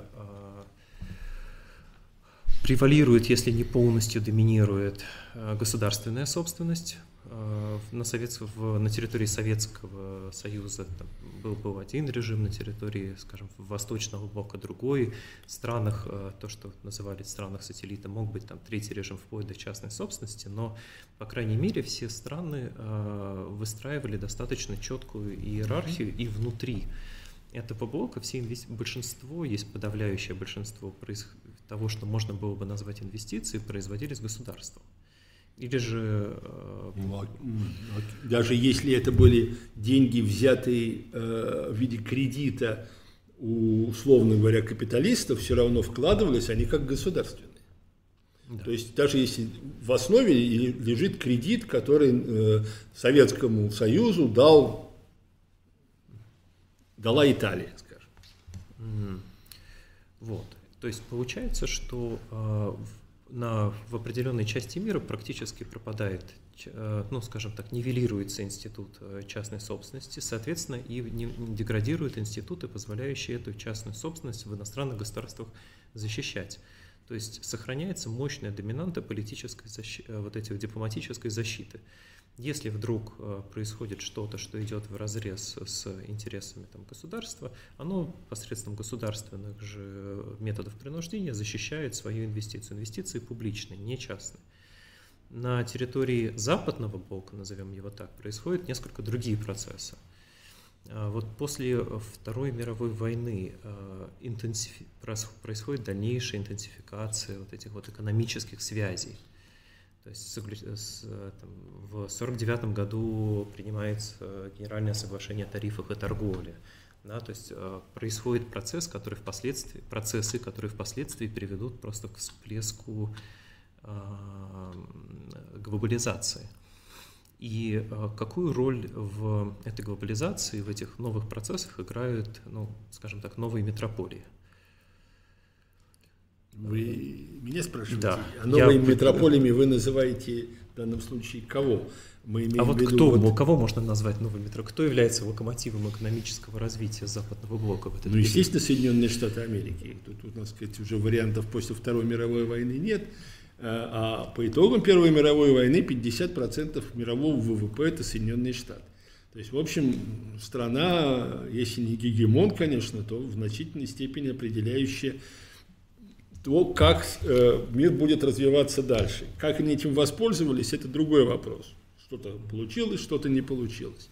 превалирует, если не полностью доминирует э, государственная собственность. Э, на, Советского, на территории Советского Союза был, был один режим, на территории, скажем, Восточного блока другой. В странах, э, то, что называли странах сателлита, мог быть там третий режим вплоть до частной собственности, но, по крайней мере, все страны выстраивали достаточно четкую иерархию и внутри этого блока все инвести... большинство, есть подавляющее большинство проис того, что можно было бы назвать инвестиции, производились государством. Или же... Э, ну, даже если это были деньги, взятые э, в виде кредита у, условно говоря, капиталистов все равно вкладывались, они как государственные. Да. То есть даже если в основе лежит кредит, который э, Советскому Союзу дал, дала Италия, скажем. Mm. Вот. То есть получается, что э, на, в определенной части мира практически пропадает, э, ну, скажем так, нивелируется институт э, частной собственности, соответственно, и деградируют институты, позволяющие эту частную собственность в иностранных государствах защищать. То есть сохраняется мощная доминанта политической защиты, э, вот этой дипломатической защиты. Если вдруг э, происходит что-то, что идет в разрез с интересами там, государства, оно посредством государственных же методов принуждения защищает свою инвестицию. Инвестиции публичные, не частные. На территории западного блока, назовем его так, происходят несколько другие процессы. А вот после Второй мировой войны э, интенсифи... происходит дальнейшая интенсификация вот этих вот экономических связей то есть там, в 1949 году принимается Генеральное соглашение о тарифах и торговле. Да, то есть э, происходит процесс, который впоследствии, процессы, которые впоследствии приведут просто к всплеску э, глобализации. И э, какую роль в этой глобализации, в этих новых процессах играют, ну, скажем так, новые метрополии? Вы меня спрашиваете? Да. А новыми я... метрополиями вы называете в данном случае кого? Мы имеем а вот кто, вот... кого можно назвать новым метро? Кто является локомотивом экономического развития западного блока в этот Ну, естественно, Соединенные Штаты Америки. Тут, у нас, сказать, уже вариантов после Второй мировой войны нет. А, а по итогам Первой мировой войны 50% мирового ВВП – это Соединенные Штаты. То есть, в общем, страна, если не гегемон, конечно, то в значительной степени определяющая то как э, мир будет развиваться дальше. Как они этим воспользовались, это другой вопрос. Что-то получилось, что-то не получилось.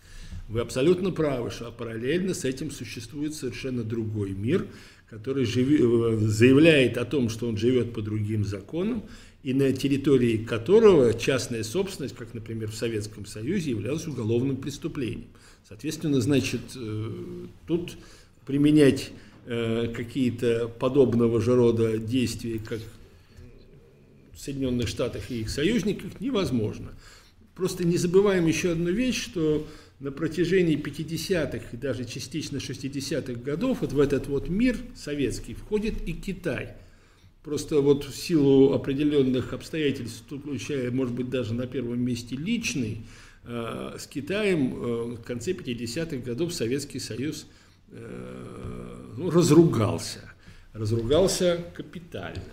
Вы абсолютно правы, что параллельно с этим существует совершенно другой мир, который живи, э, заявляет о том, что он живет по другим законам, и на территории которого частная собственность, как, например, в Советском Союзе, являлась уголовным преступлением. Соответственно, значит, э, тут применять какие-то подобного же рода действия, как в Соединенных Штатах и их союзниках, невозможно. Просто не забываем еще одну вещь, что на протяжении 50-х и даже частично 60-х годов вот в этот вот мир советский входит и Китай. Просто вот в силу определенных обстоятельств, включая, может быть, даже на первом месте личный, э, с Китаем э, в конце 50-х годов Советский Союз – Э, ну, разругался. Разругался капитально.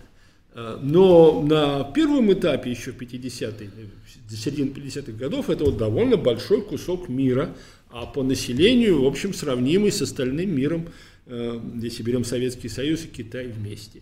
Э, но на первом этапе, еще 50-е, до середины 50-х годов, это вот довольно большой кусок мира, а по населению, в общем, сравнимый с остальным миром, э, если берем Советский Союз и Китай вместе.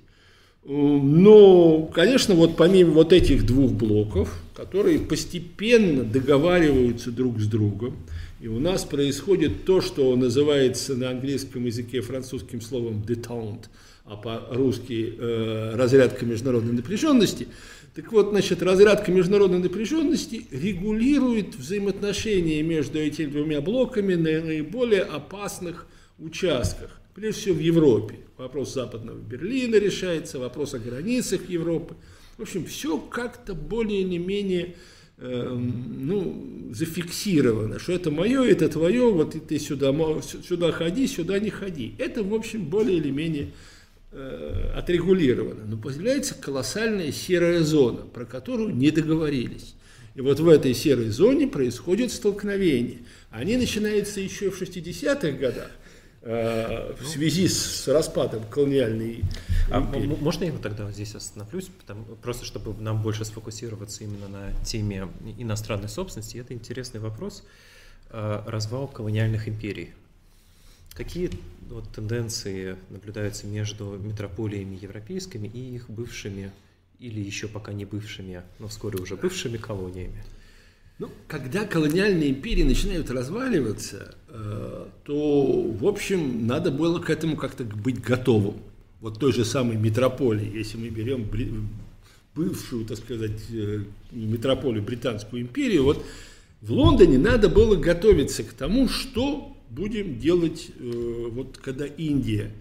Но, конечно, вот помимо вот этих двух блоков, которые постепенно договариваются друг с другом, и у нас происходит то, что называется на английском языке французским словом détente, а по-русски э, разрядка международной напряженности. Так вот, значит, разрядка международной напряженности регулирует взаимоотношения между этими двумя блоками на наиболее опасных участках. Прежде всего в Европе. Вопрос западного Берлина решается, вопрос о границах Европы. В общем, все как-то более или менее ну, зафиксировано, что это мое, это твое, вот ты сюда, сюда ходи, сюда не ходи. Это, в общем, более или менее э, отрегулировано. Но появляется колоссальная серая зона, про которую не договорились. И вот в этой серой зоне происходит столкновение. Они начинаются еще в 60-х годах, в связи с распадом колониальной а можно я тогда здесь остановлюсь, потому, просто чтобы нам больше сфокусироваться именно на теме иностранной собственности. Это интересный вопрос. Э, развал колониальных империй. Какие вот, тенденции наблюдаются между метрополиями европейскими и их бывшими, или еще пока не бывшими, но вскоре уже бывшими колониями? Ну, когда колониальные империи начинают разваливаться, э, то, в общем, надо было к этому как-то быть готовым. Вот той же самой метрополии, если мы берем бывшую, так сказать, э, метрополию Британскую империю, вот в Лондоне надо было готовиться к тому, что будем делать, э, вот когда Индия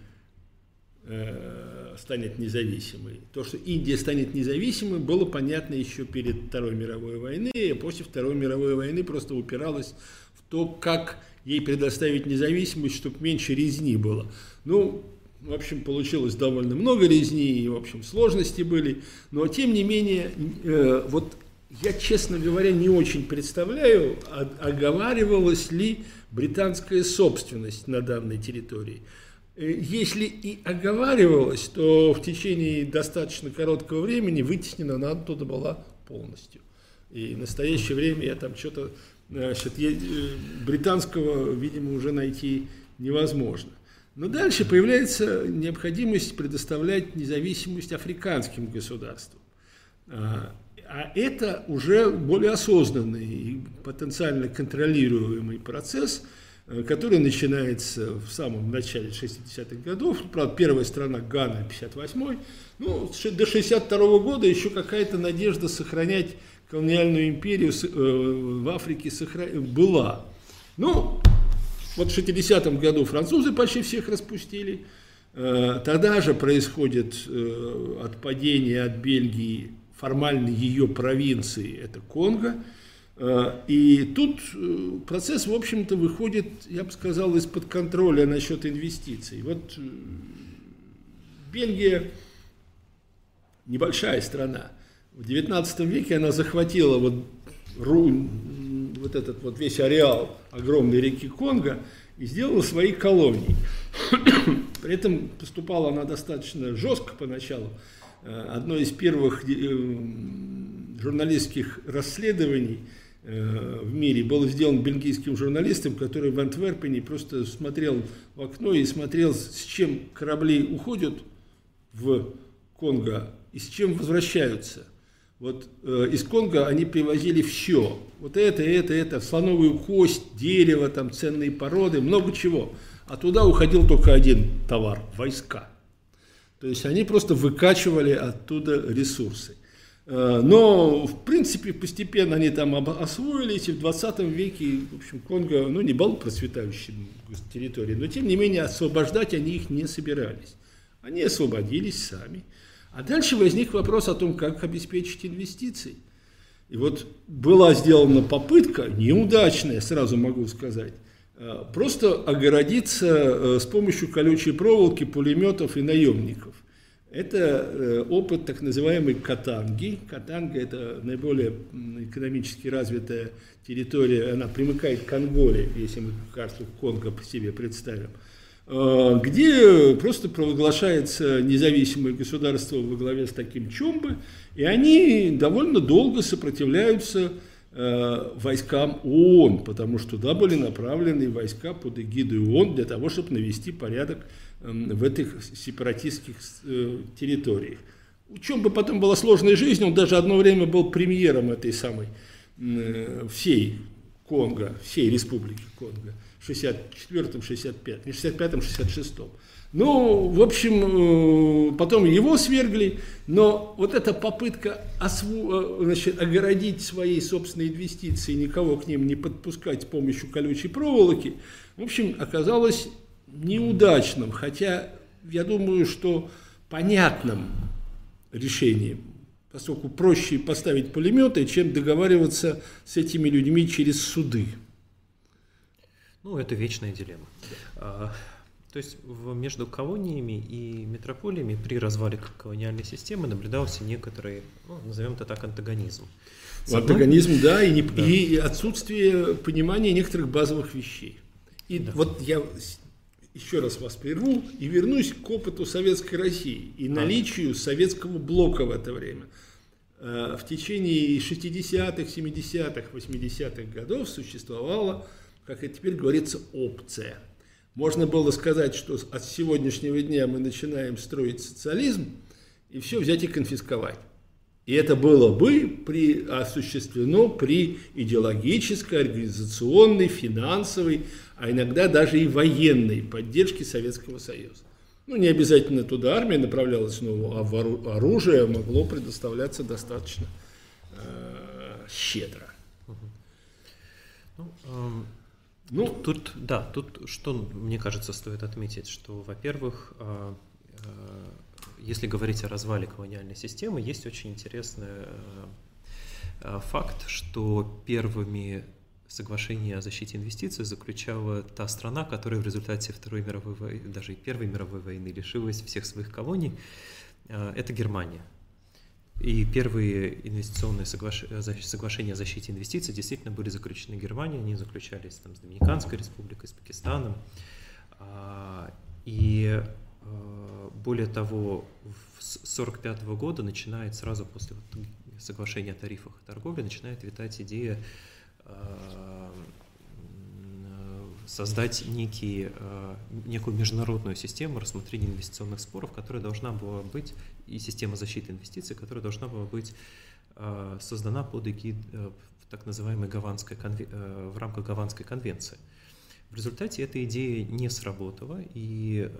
станет независимой. То, что Индия станет независимой, было понятно еще перед Второй мировой войной, и после Второй мировой войны просто упиралось в то, как ей предоставить независимость, чтобы меньше резни было. Ну, в общем, получилось довольно много резни, и, в общем, сложности были. Но, тем не менее, э, вот я, честно говоря, не очень представляю, оговаривалась ли британская собственность на данной территории. Э, если и оговаривалась, то в течение достаточно короткого времени вытеснена она оттуда была полностью. И в настоящее время я там что-то значит, э, британского, видимо, уже найти невозможно. Но дальше появляется необходимость предоставлять независимость африканским государствам. А, а это уже более осознанный и потенциально контролируемый процесс, который начинается в самом начале 60-х годов. Правда, первая страна Гана, 58-й. Ну, до 62 -го года еще какая-то надежда сохранять колониальную империю э, в Африке была. Ну, вот в 60-м году французы почти всех распустили. Э, тогда же происходит э, отпадение от Бельгии формально ее провинции, это Конго. Э, и тут процесс, в общем-то, выходит, я бы сказал, из-под контроля насчет инвестиций. Вот Бельгия небольшая страна. В XIX веке она захватила вот вот этот вот весь ареал огромной реки Конго и сделала свои колонии. При этом поступала она достаточно жестко поначалу. Э, одно из первых э, журналистских расследований э, в мире было сделано бельгийским журналистом, который в Антверпене просто смотрел в окно и смотрел, с чем корабли уходят в Конго и с чем возвращаются – вот э, из Конго они привозили все. Вот это, это, это, слоновую кость, дерево, там ценные породы, много чего. А туда уходил только один товар – войска. То есть они просто выкачивали оттуда ресурсы. Э, но, в принципе, постепенно они там освоились, и в 20 веке, в общем, Конго, ну, не был процветающей территорией, но, тем не менее, освобождать они их не собирались. Они освободились сами – а дальше возник вопрос о том, как обеспечить инвестиции. И вот была сделана попытка, неудачная, сразу могу сказать, э, просто огородиться э, с помощью колючей проволоки, пулеметов и наемников. Это э, опыт так называемой Катанги. Катанга – это наиболее экономически развитая территория, она примыкает к Анголе, если мы карту Конго по себе представим – Э, где просто провозглашается независимое государство во главе с таким Чомбы, и они довольно долго сопротивляются э, войскам ООН, потому что туда были направлены войска под эгидой ООН для того, чтобы навести порядок в этих сепаратистских э, территориях. У Чомбы потом была сложная жизнь, он даже одно время был премьером этой самой всей Конго, всей республики Конго. 64-м, 65-м, не 65-м, 66-м. Ну, в общем, э, потом его свергли, но вот эта попытка осву, э, значит, огородить свои собственные инвестиции, никого к ним не подпускать с помощью колючей проволоки, в общем, оказалась неудачным, хотя я думаю, что понятным решением, поскольку проще поставить пулеметы, чем договариваться с этими людьми через суды. Ну, это вечная дилемма. А, то есть между колониями и метрополиями при развале колониальной системы наблюдался некоторый, ну, назовем это так, антагонизм. Антагонизм, да, и, не, да. и отсутствие понимания некоторых базовых вещей. И да. вот я еще раз вас прерву и вернусь к опыту Советской России и наличию советского блока в это время. А, в течение 60-х, 70-х, 80-х годов существовало как и теперь говорится, опция. Можно было сказать, что от сегодняшнего дня мы начинаем строить социализм и все взять и конфисковать. И это было бы при, осуществлено при идеологической, организационной, финансовой, а иногда даже и военной поддержке Советского Союза. Ну, не обязательно туда армия направлялась, но оружие могло предоставляться достаточно э, щедро. Ну, эм, ну, тут, да, тут что, мне кажется, стоит отметить, что, во-первых, а, если говорить о развале колониальной системы, есть очень интересный факт, что первыми соглашения о защите инвестиций заключала та страна, которая в результате Второй мировой войны, даже и Первой мировой войны лишилась всех своих колоний. Это Германия. И первые инвестиционные соглаш... соглашения о защите инвестиций действительно были заключены в Германии, они заключались там, с Доминиканской республикой, с Пакистаном. А, и более того, с 1945 года начинает сразу после соглашения о тарифах и торговле, начинает витать идея а, создать некий, некую международную систему рассмотрения инвестиционных споров, которая должна была быть и система защиты инвестиций, которая должна была быть э, создана под эгид э, так называемой Гаванской. Э, в рамках Гаванской конвенции. В результате эта идея не сработала, и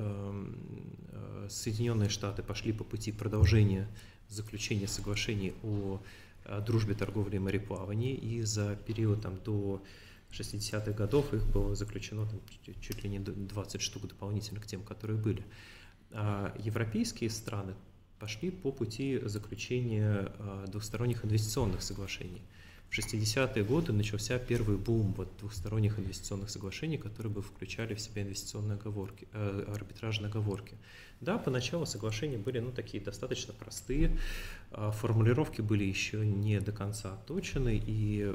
Соединенные Штаты пошли по пути продолжения заключения соглашений о дружбе, торговле и мореплавании, и за период там, до 60-х годов их было заключено там, чуть ли не 20 штук дополнительно к тем, которые были. А европейские страны пошли по пути заключения а, двухсторонних инвестиционных соглашений. В 60-е годы начался первый бум вот двухсторонних инвестиционных соглашений, которые бы включали в себя инвестиционные оговорки, э, арбитражные оговорки. Да, поначалу соглашения были ну, такие достаточно простые, э, формулировки были еще не до конца отточены, и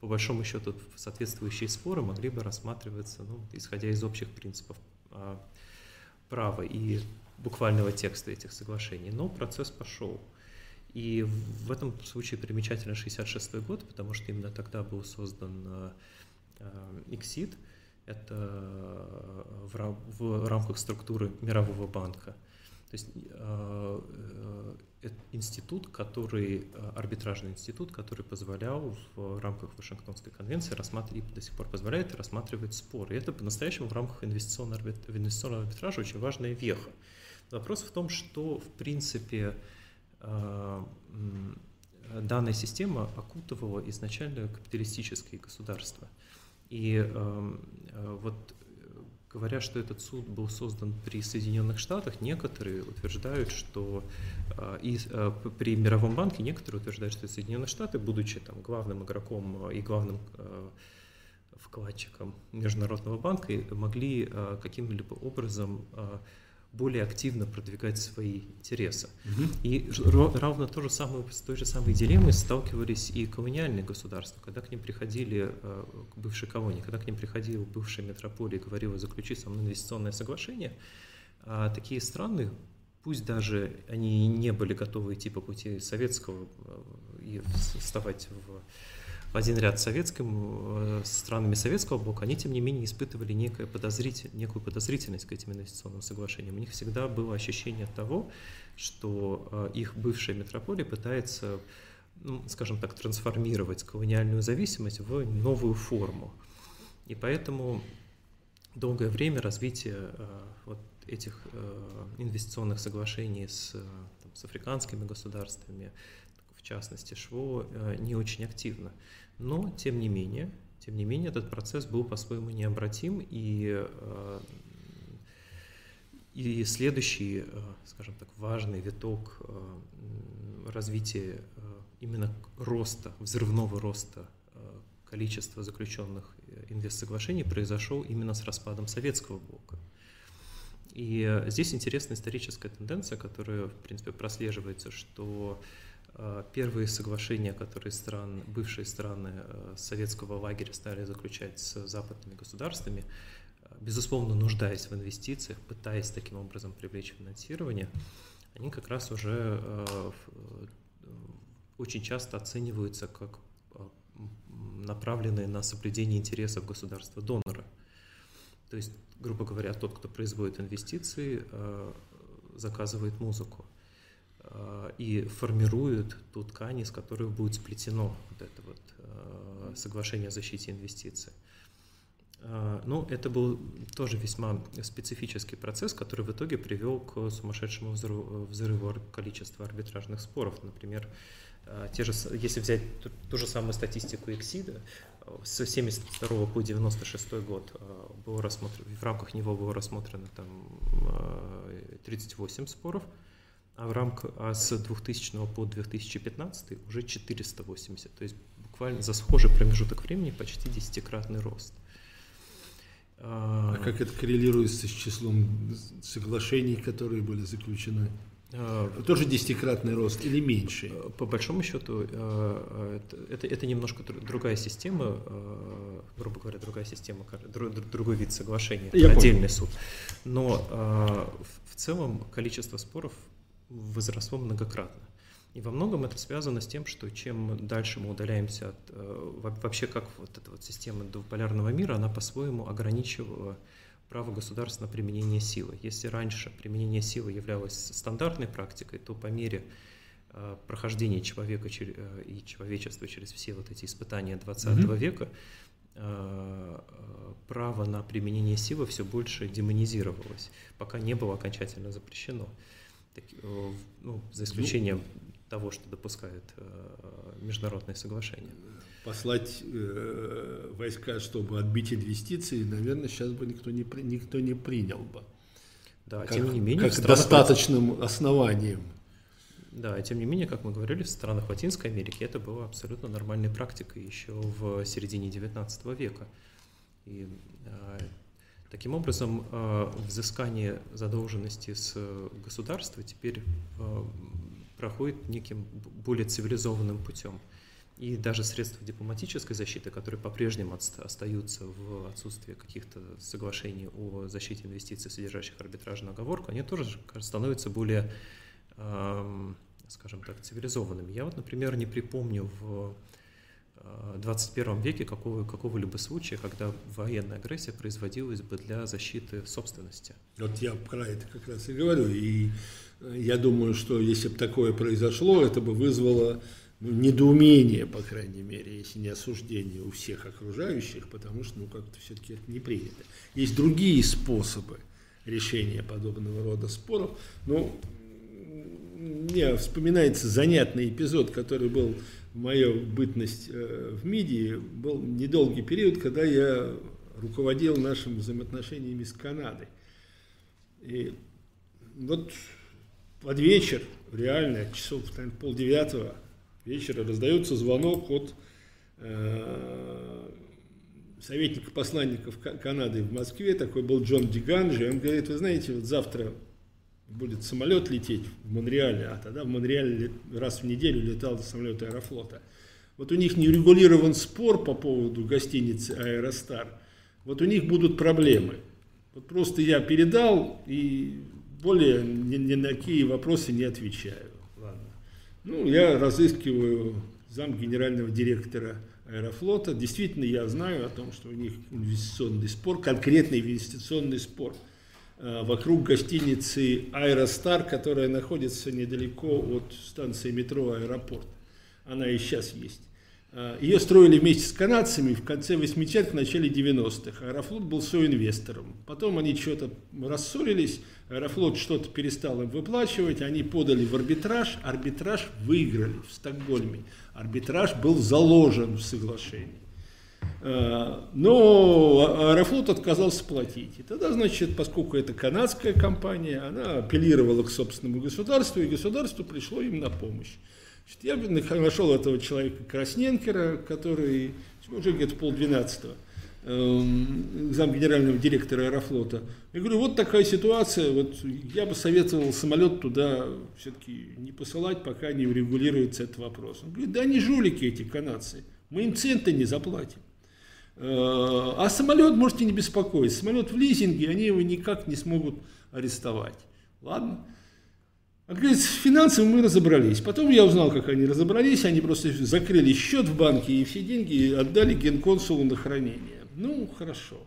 по большому счету соответствующие споры могли бы рассматриваться, ну, исходя из общих принципов э, права. И буквального текста этих соглашений, но процесс пошел. И в этом случае примечательно 66 год, потому что именно тогда был создан ИКСИД, э, это э, в рамках структуры Мирового банка. То есть э, это институт, который, арбитражный институт, который позволял в рамках Вашингтонской конвенции рассматривать, и до сих пор позволяет рассматривать споры. И это по-настоящему в рамках инвестиционного, инвестиционного арбитража очень важная веха. Вопрос в том, что, в принципе, э, данная система окутывала изначально капиталистические государства. И э, э, вот говоря, что этот суд был создан при Соединенных Штатах, некоторые утверждают, что и при Мировом банке некоторые утверждают, что Соединенные Штаты, будучи там главным игроком и главным вкладчиком Международного банка, могли каким-либо образом более активно продвигать свои интересы. Угу. И ровно то же самое, с той же самой дилеммой сталкивались и колониальные государства, когда к ним приходили, э, к бывшей колонии, когда к ним приходил бывшая метрополия и говорила, заключи со мной инвестиционное соглашение, а такие страны, пусть даже они не были готовы идти по пути советского э, и вставать в один ряд советским, э, с странами советского блока, они, тем не менее, испытывали некое подозритель, некую подозрительность к этим инвестиционным соглашениям. У них всегда было ощущение того, что э, их бывшая метрополия пытается, ну, скажем так, трансформировать колониальную зависимость в новую форму. И поэтому долгое время развитие э, вот этих инвестиционных соглашений с, там, с африканскими государствами, в частности ШВО, не очень активно. Но, тем не менее, тем не менее, этот процесс был по-своему необратим, и, э, и следующий, э, скажем так, важный виток э, развития именно роста, взрывного роста количества заключенных инвестсоглашений произошел именно с распадом советского блока. И здесь интересная историческая тенденция, которая, в принципе, прослеживается, что Э, первые соглашения, которые стран, бывшие страны э, советского лагеря стали заключать с западными государствами, э, безусловно, нуждаясь в инвестициях, пытаясь таким образом привлечь финансирование, они как раз уже очень часто оцениваются как направленные на соблюдение интересов государства-донора. То есть, грубо говоря, тот, кто производит инвестиции, заказывает музыку. Э, и формируют ту ткань, из которой будет сплетено вот это вот э, соглашение о защите инвестиций. Э, ну, это был тоже весьма специфический процесс, который в итоге привел к сумасшедшему взрыву, взрыву количества арбитражных споров. Например, те же, если взять ту, ту же самую статистику Эксида, с 1972 по 96 год было рассмотрено, в рамках него было рассмотрено там 38 споров, а в рамках а с 2000 по 2015 уже 480. То есть буквально за схожий промежуток времени почти десятикратный рост. А как это коррелируется с числом соглашений, которые были заключены? А, Тоже десятикратный рост или меньше? По большому счету, это, это немножко другая система, грубо говоря, другая система, другой вид соглашения, Я отдельный понял. суд. Но в целом количество споров возросло многократно. И во многом это связано с тем, что чем дальше мы удаляемся от... Э, вообще, как вот эта вот система двуполярного мира, она по-своему ограничивала право государства на применение силы. Если раньше применение силы являлось стандартной практикой, то по мере э, прохождения человека э, и человечества через все вот эти испытания 20 mm-hmm. века право на применение силы все больше демонизировалось, пока не было окончательно запрещено. Ну, за исключением того, что допускает э, международные соглашения. Послать э, войска, чтобы отбить инвестиции, наверное, сейчас бы никто не, никто не принял бы. Да, как, тем не менее, как достаточным основанием. Да, тем не менее, как мы говорили, в странах Латинской Америки это было абсолютно нормальной практикой еще в середине XIX века. И э, таким образом э, взыскание задолженности с государства теперь э, проходит неким более цивилизованным путем. И даже средства дипломатической защиты, которые по-прежнему остаются в отсутствии каких-то соглашений о защите инвестиций, содержащих арбитражную оговорку, они тоже становятся более, скажем так, цивилизованными. Я вот, например, не припомню в 21 веке какого, какого-либо случая, когда военная агрессия производилась бы для защиты собственности. Вот я про это как раз и говорю. И я думаю, что если бы такое произошло, это бы вызвало ну, недоумение, по крайней мере, если не осуждение у всех окружающих, потому что ну, как-то все-таки это не принято. Есть другие способы решения подобного рода споров. Ну, мне вспоминается занятный эпизод, который был мою бытность э, в МИДии. Был недолгий период, когда я руководил нашими взаимоотношениями с Канадой. И вот под вечер, реально, часов наверное, полдевятого вечера раздается звонок от э, советника посланников Канады в Москве, такой был Джон Диганджи, он говорит, вы знаете, вот завтра будет самолет лететь в Монреале, а тогда в Монреале раз в неделю летал самолет Аэрофлота. Вот у них не урегулирован спор по поводу гостиницы Аэростар. Вот у них будут проблемы. Вот просто я передал, и более ни, ни на какие вопросы не отвечаю. Ладно. Ну, я разыскиваю зам генерального директора Аэрофлота. Действительно, я знаю о том, что у них инвестиционный спор, конкретный инвестиционный спор вокруг гостиницы Аэростар, которая находится недалеко от станции метро Аэропорт. Она и сейчас есть. Э, Ее строили вместе с канадцами в конце 80-х, в начале 90-х. Аэрофлот был соинвестором. Потом они что-то рассорились, Аэрофлот что-то перестал им выплачивать, они подали в арбитраж, арбитраж выиграли в Стокгольме. Арбитраж был заложен в соглашении. Э, но Аэрофлот отказался платить. И тогда, значит, поскольку это канадская компания, она апеллировала к собственному государству, и государство пришло им на помощь. Я нашел этого человека Красненкера, который уже где-то полдвенадцатого, эм, зам генерального директора Аэрофлота. Я говорю, вот такая ситуация, вот я бы советовал самолет туда все-таки не посылать, пока не урегулируется этот вопрос. Он говорит, да они жулики эти канадцы, мы им центы не заплатим. Э, а самолет можете не беспокоиться, самолет в лизинге, они его никак не смогут арестовать. Ладно? А говорит, с финансами мы разобрались. Потом я узнал, как они разобрались. Они просто закрыли счет в банке и все деньги отдали генконсулу на хранение. Ну, хорошо.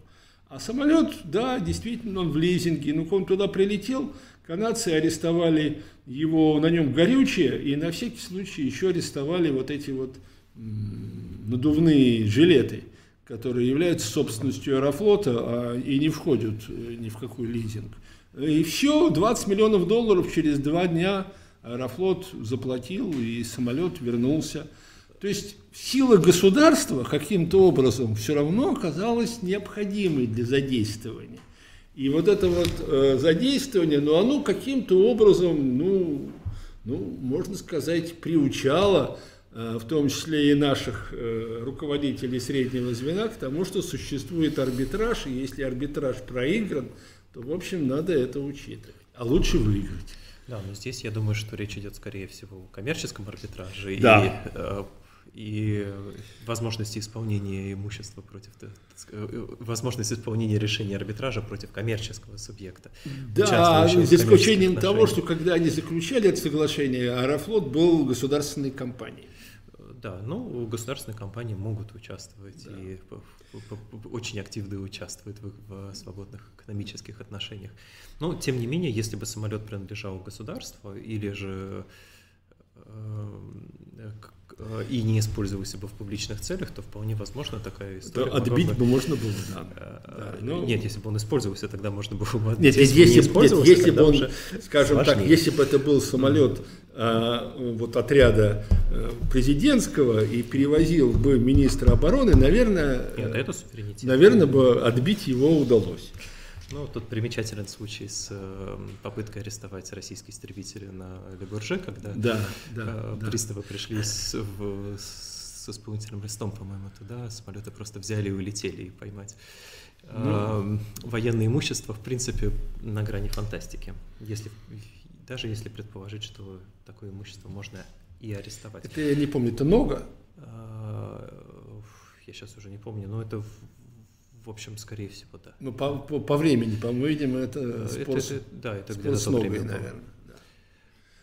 А самолет, да, действительно, он в лизинге. Ну, он туда прилетел, канадцы арестовали его, на нем горючее, и на всякий случай еще арестовали вот эти вот надувные жилеты, которые являются собственностью Аэрофлота а, и не входят э, ни в какой лизинг. И все, 20 миллионов долларов через два дня Аэрофлот заплатил, и самолет вернулся. то есть сила государства каким-то образом все равно оказалась необходимой для задействования. И вот это вот э, задействование, ну, оно каким-то образом, ну, ну, можно сказать, приучало, в том числе и наших э, руководителей среднего звена, к тому, что существует арбитраж, и если арбитраж проигран, то, в общем, надо это учитывать. А лучше выиграть. Да, но здесь я думаю, что речь идет, скорее всего, о коммерческом арбитраже да. и э, и возможности исполнения имущества против, э, возможность исполнения решения арбитража против коммерческого субъекта. Да, за исключением того, что когда они заключали это соглашение, Аэрофлот был государственной компанией. Да, ну, государственные компании могут участвовать да. и очень активно участвуют в, в свободных экономических отношениях. Но, тем не менее, если бы самолет принадлежал государству или же э, Э, и не использовался бы в публичных целях, то вполне возможно такая история. Да, отбить бы можно было, да. Э, да. Ну, нет, если бы он использовался, тогда можно было бы Нет, если, не нет, если бы он, скажем сложнее. так, если бы это был самолет вот отряда э, президентского и перевозил бы министра обороны, наверное, нет, это наверное бы отбить его удалось. Ну, тут примечателен случай с э, попыткой арестовать российские истребители на Лебурже, когда да, да, э, приставы да. пришли с, в, с исполнительным листом, по-моему, туда, самолеты просто взяли и улетели и поймать. Ну, э, военное имущество, в принципе, на грани фантастики. Если, даже если предположить, что такое имущество можно и арестовать. Это я не помню, это много? Э, я сейчас уже не помню, но это в общем, скорее всего, да. Ну, по, по, по времени, по-моему, видимо, это э, спор, это, это, Да, это где-то то время наверное. Да.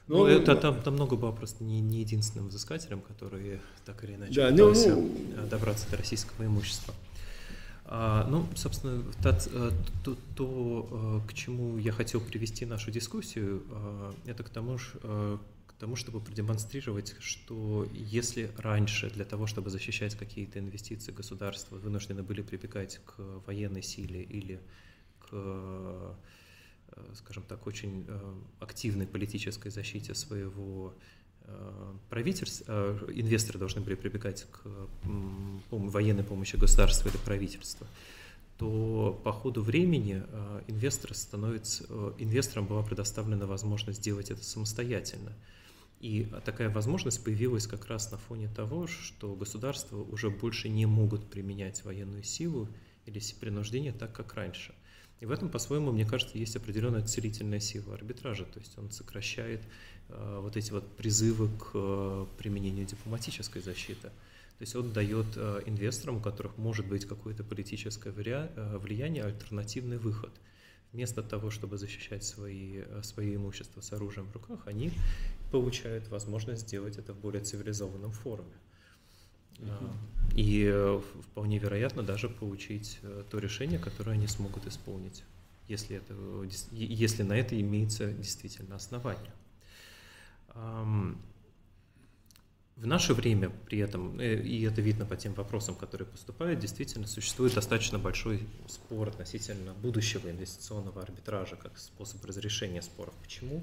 Ну, ну, это, там, там много было просто не, не единственным взыскателем, которые так или иначе да, ну, ну, добраться до российского имущества. А, ну, собственно, э, то, то, э, к чему я хотел привести нашу дискуссию, это к тому, тому, чтобы продемонстрировать, что если раньше для того, чтобы защищать какие-то инвестиции государства, вынуждены были прибегать к военной силе или к, э, скажем так, очень э, активной политической защите своего э, правительства, инвесторы должны были прибегать к военной помощи государства или правительства, то по ходу времени инвестор становится, инвесторам была предоставлена возможность сделать это самостоятельно. И такая возможность появилась как раз на фоне того, что государства уже больше не могут применять военную силу или принуждение так, как раньше. И в этом, по-своему, мне кажется, есть определенная целительная сила арбитража, то есть он сокращает э, вот эти вот призывы к э, применению дипломатической защиты. То есть он дает э, инвесторам, у которых может быть какое-то политическое э, влияние, альтернативный выход – вместо того, чтобы защищать свои, э, свои имущества с оружием в руках, они получают возможность сделать это в более цивилизованном форуме. И э, вполне вероятно даже получить э, то решение, которое они смогут исполнить, если, это, если на это имеется действительно основание. В наше время при этом, э, и это видно по тем вопросам, которые поступают, действительно существует достаточно большой спор относительно будущего инвестиционного арбитража как способ разрешения споров. Почему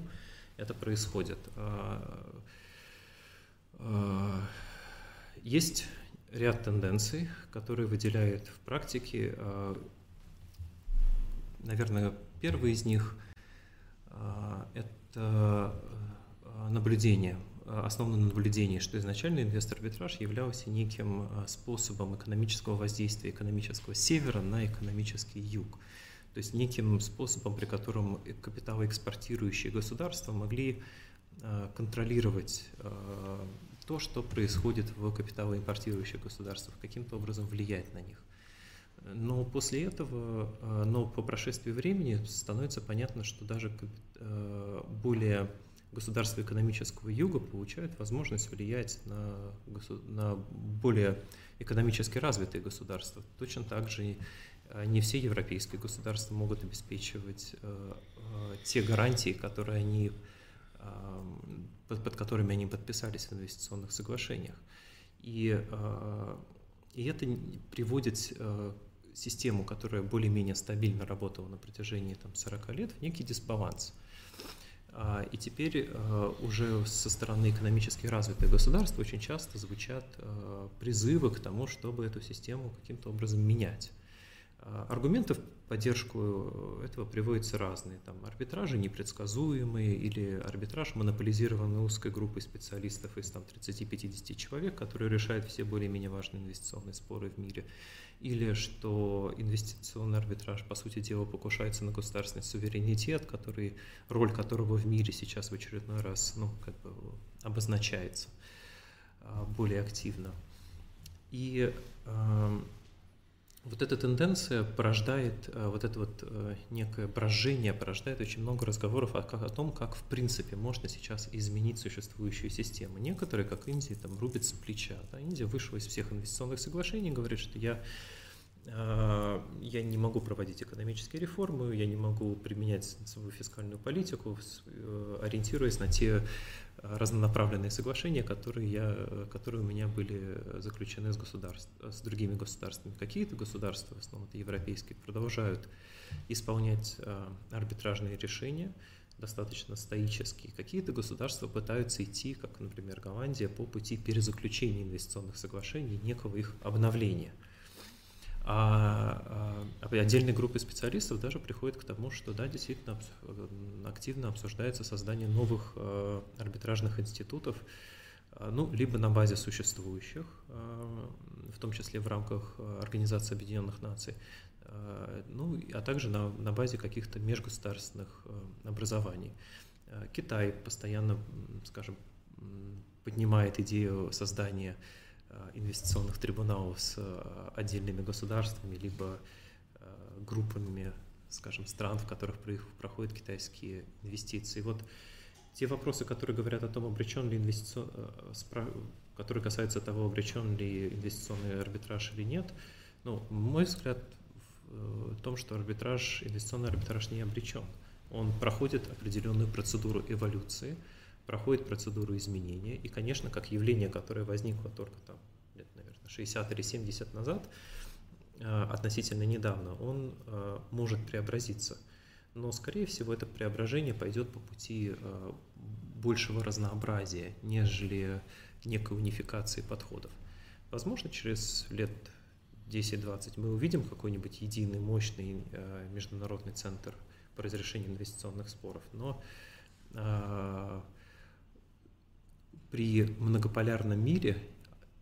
это происходит? А, а, есть ряд тенденций, которые выделяют в практике, а, наверное, первый из них – это наблюдение – Э, основано на наблюдении, что изначально инвестор-арбитраж являлся неким способом экономического воздействия экономического севера на экономический юг. То есть неким способом, при котором капиталоэкспортирующие государства могли контролировать то, что происходит в капиталоимпортирующих государствах, каким-то образом влиять на них. Но после этого, но по прошествии времени становится понятно, что даже более государства экономического юга получают возможность влиять на, на более экономически развитые государства. Точно так же э, не все европейские государства могут обеспечивать э, э, те гарантии, которые они, под, под которыми они подписались в инвестиционных соглашениях. И, и это приводит систему, которая более-менее стабильно работала на протяжении там, 40 лет, в некий дисбаланс. А, и теперь а, уже со стороны экономически развитых государств очень часто звучат призывы к тому, чтобы эту систему каким-то образом менять. Аргументы в поддержку этого приводятся разные. Там арбитражи непредсказуемые или арбитраж монополизированный узкой группой специалистов из там, 30-50 человек, которые решают все более-менее важные инвестиционные споры в мире или что инвестиционный арбитраж, по сути дела, покушается на государственный суверенитет, который, роль которого в мире сейчас в очередной раз ну, как бы обозначается а, более активно. И э, вот эта тенденция порождает, э, вот это вот э, некое брожение порождает очень много разговоров о, о том, как в принципе можно сейчас изменить существующую систему. Некоторые, как Индия, там рубятся плеча. Да? Индия вышла из всех инвестиционных соглашений, говорит, что я э, я не могу проводить экономические реформы, я не могу применять свою фискальную политику, ориентируясь на те разнонаправленные соглашения, которые, я, которые у меня были заключены с, государств, с другими государствами. Какие-то государства, в основном это европейские, продолжают исполнять э, арбитражные решения достаточно стоические. Какие-то государства пытаются идти, как, например, Голландия, по пути перезаключения инвестиционных соглашений, некого их обновления – а, а отдельные группы специалистов даже приходят к тому, что да, действительно активно обсуждается создание новых э, арбитражных институтов, э, ну, либо на базе существующих, в том числе в рамках Организации Объединенных Наций, ну, а также на, на базе каких-то межгосударственных образований. Китай постоянно, скажем, поднимает идею создания инвестиционных трибуналов с э, отдельными государствами, либо э, группами, скажем, стран, в которых проходят китайские инвестиции. Вот те вопросы, которые говорят о том, обречен ли инвестицион... которые касаются того, обречен ли инвестиционный арбитраж или нет, ну, мой взгляд в том, что арбитраж, инвестиционный арбитраж не обречен. Он проходит определенную процедуру эволюции, проходит процедуру изменения. И, конечно, как явление, которое возникло только там, лет, наверное, 60 или 70 назад, э, относительно недавно, он э, может преобразиться. Но, скорее всего, это преображение пойдет по пути э, большего разнообразия, нежели некой унификации подходов. Возможно, через лет 10-20 мы увидим какой-нибудь единый, мощный международный центр по разрешению инвестиционных споров, но при многополярном мире,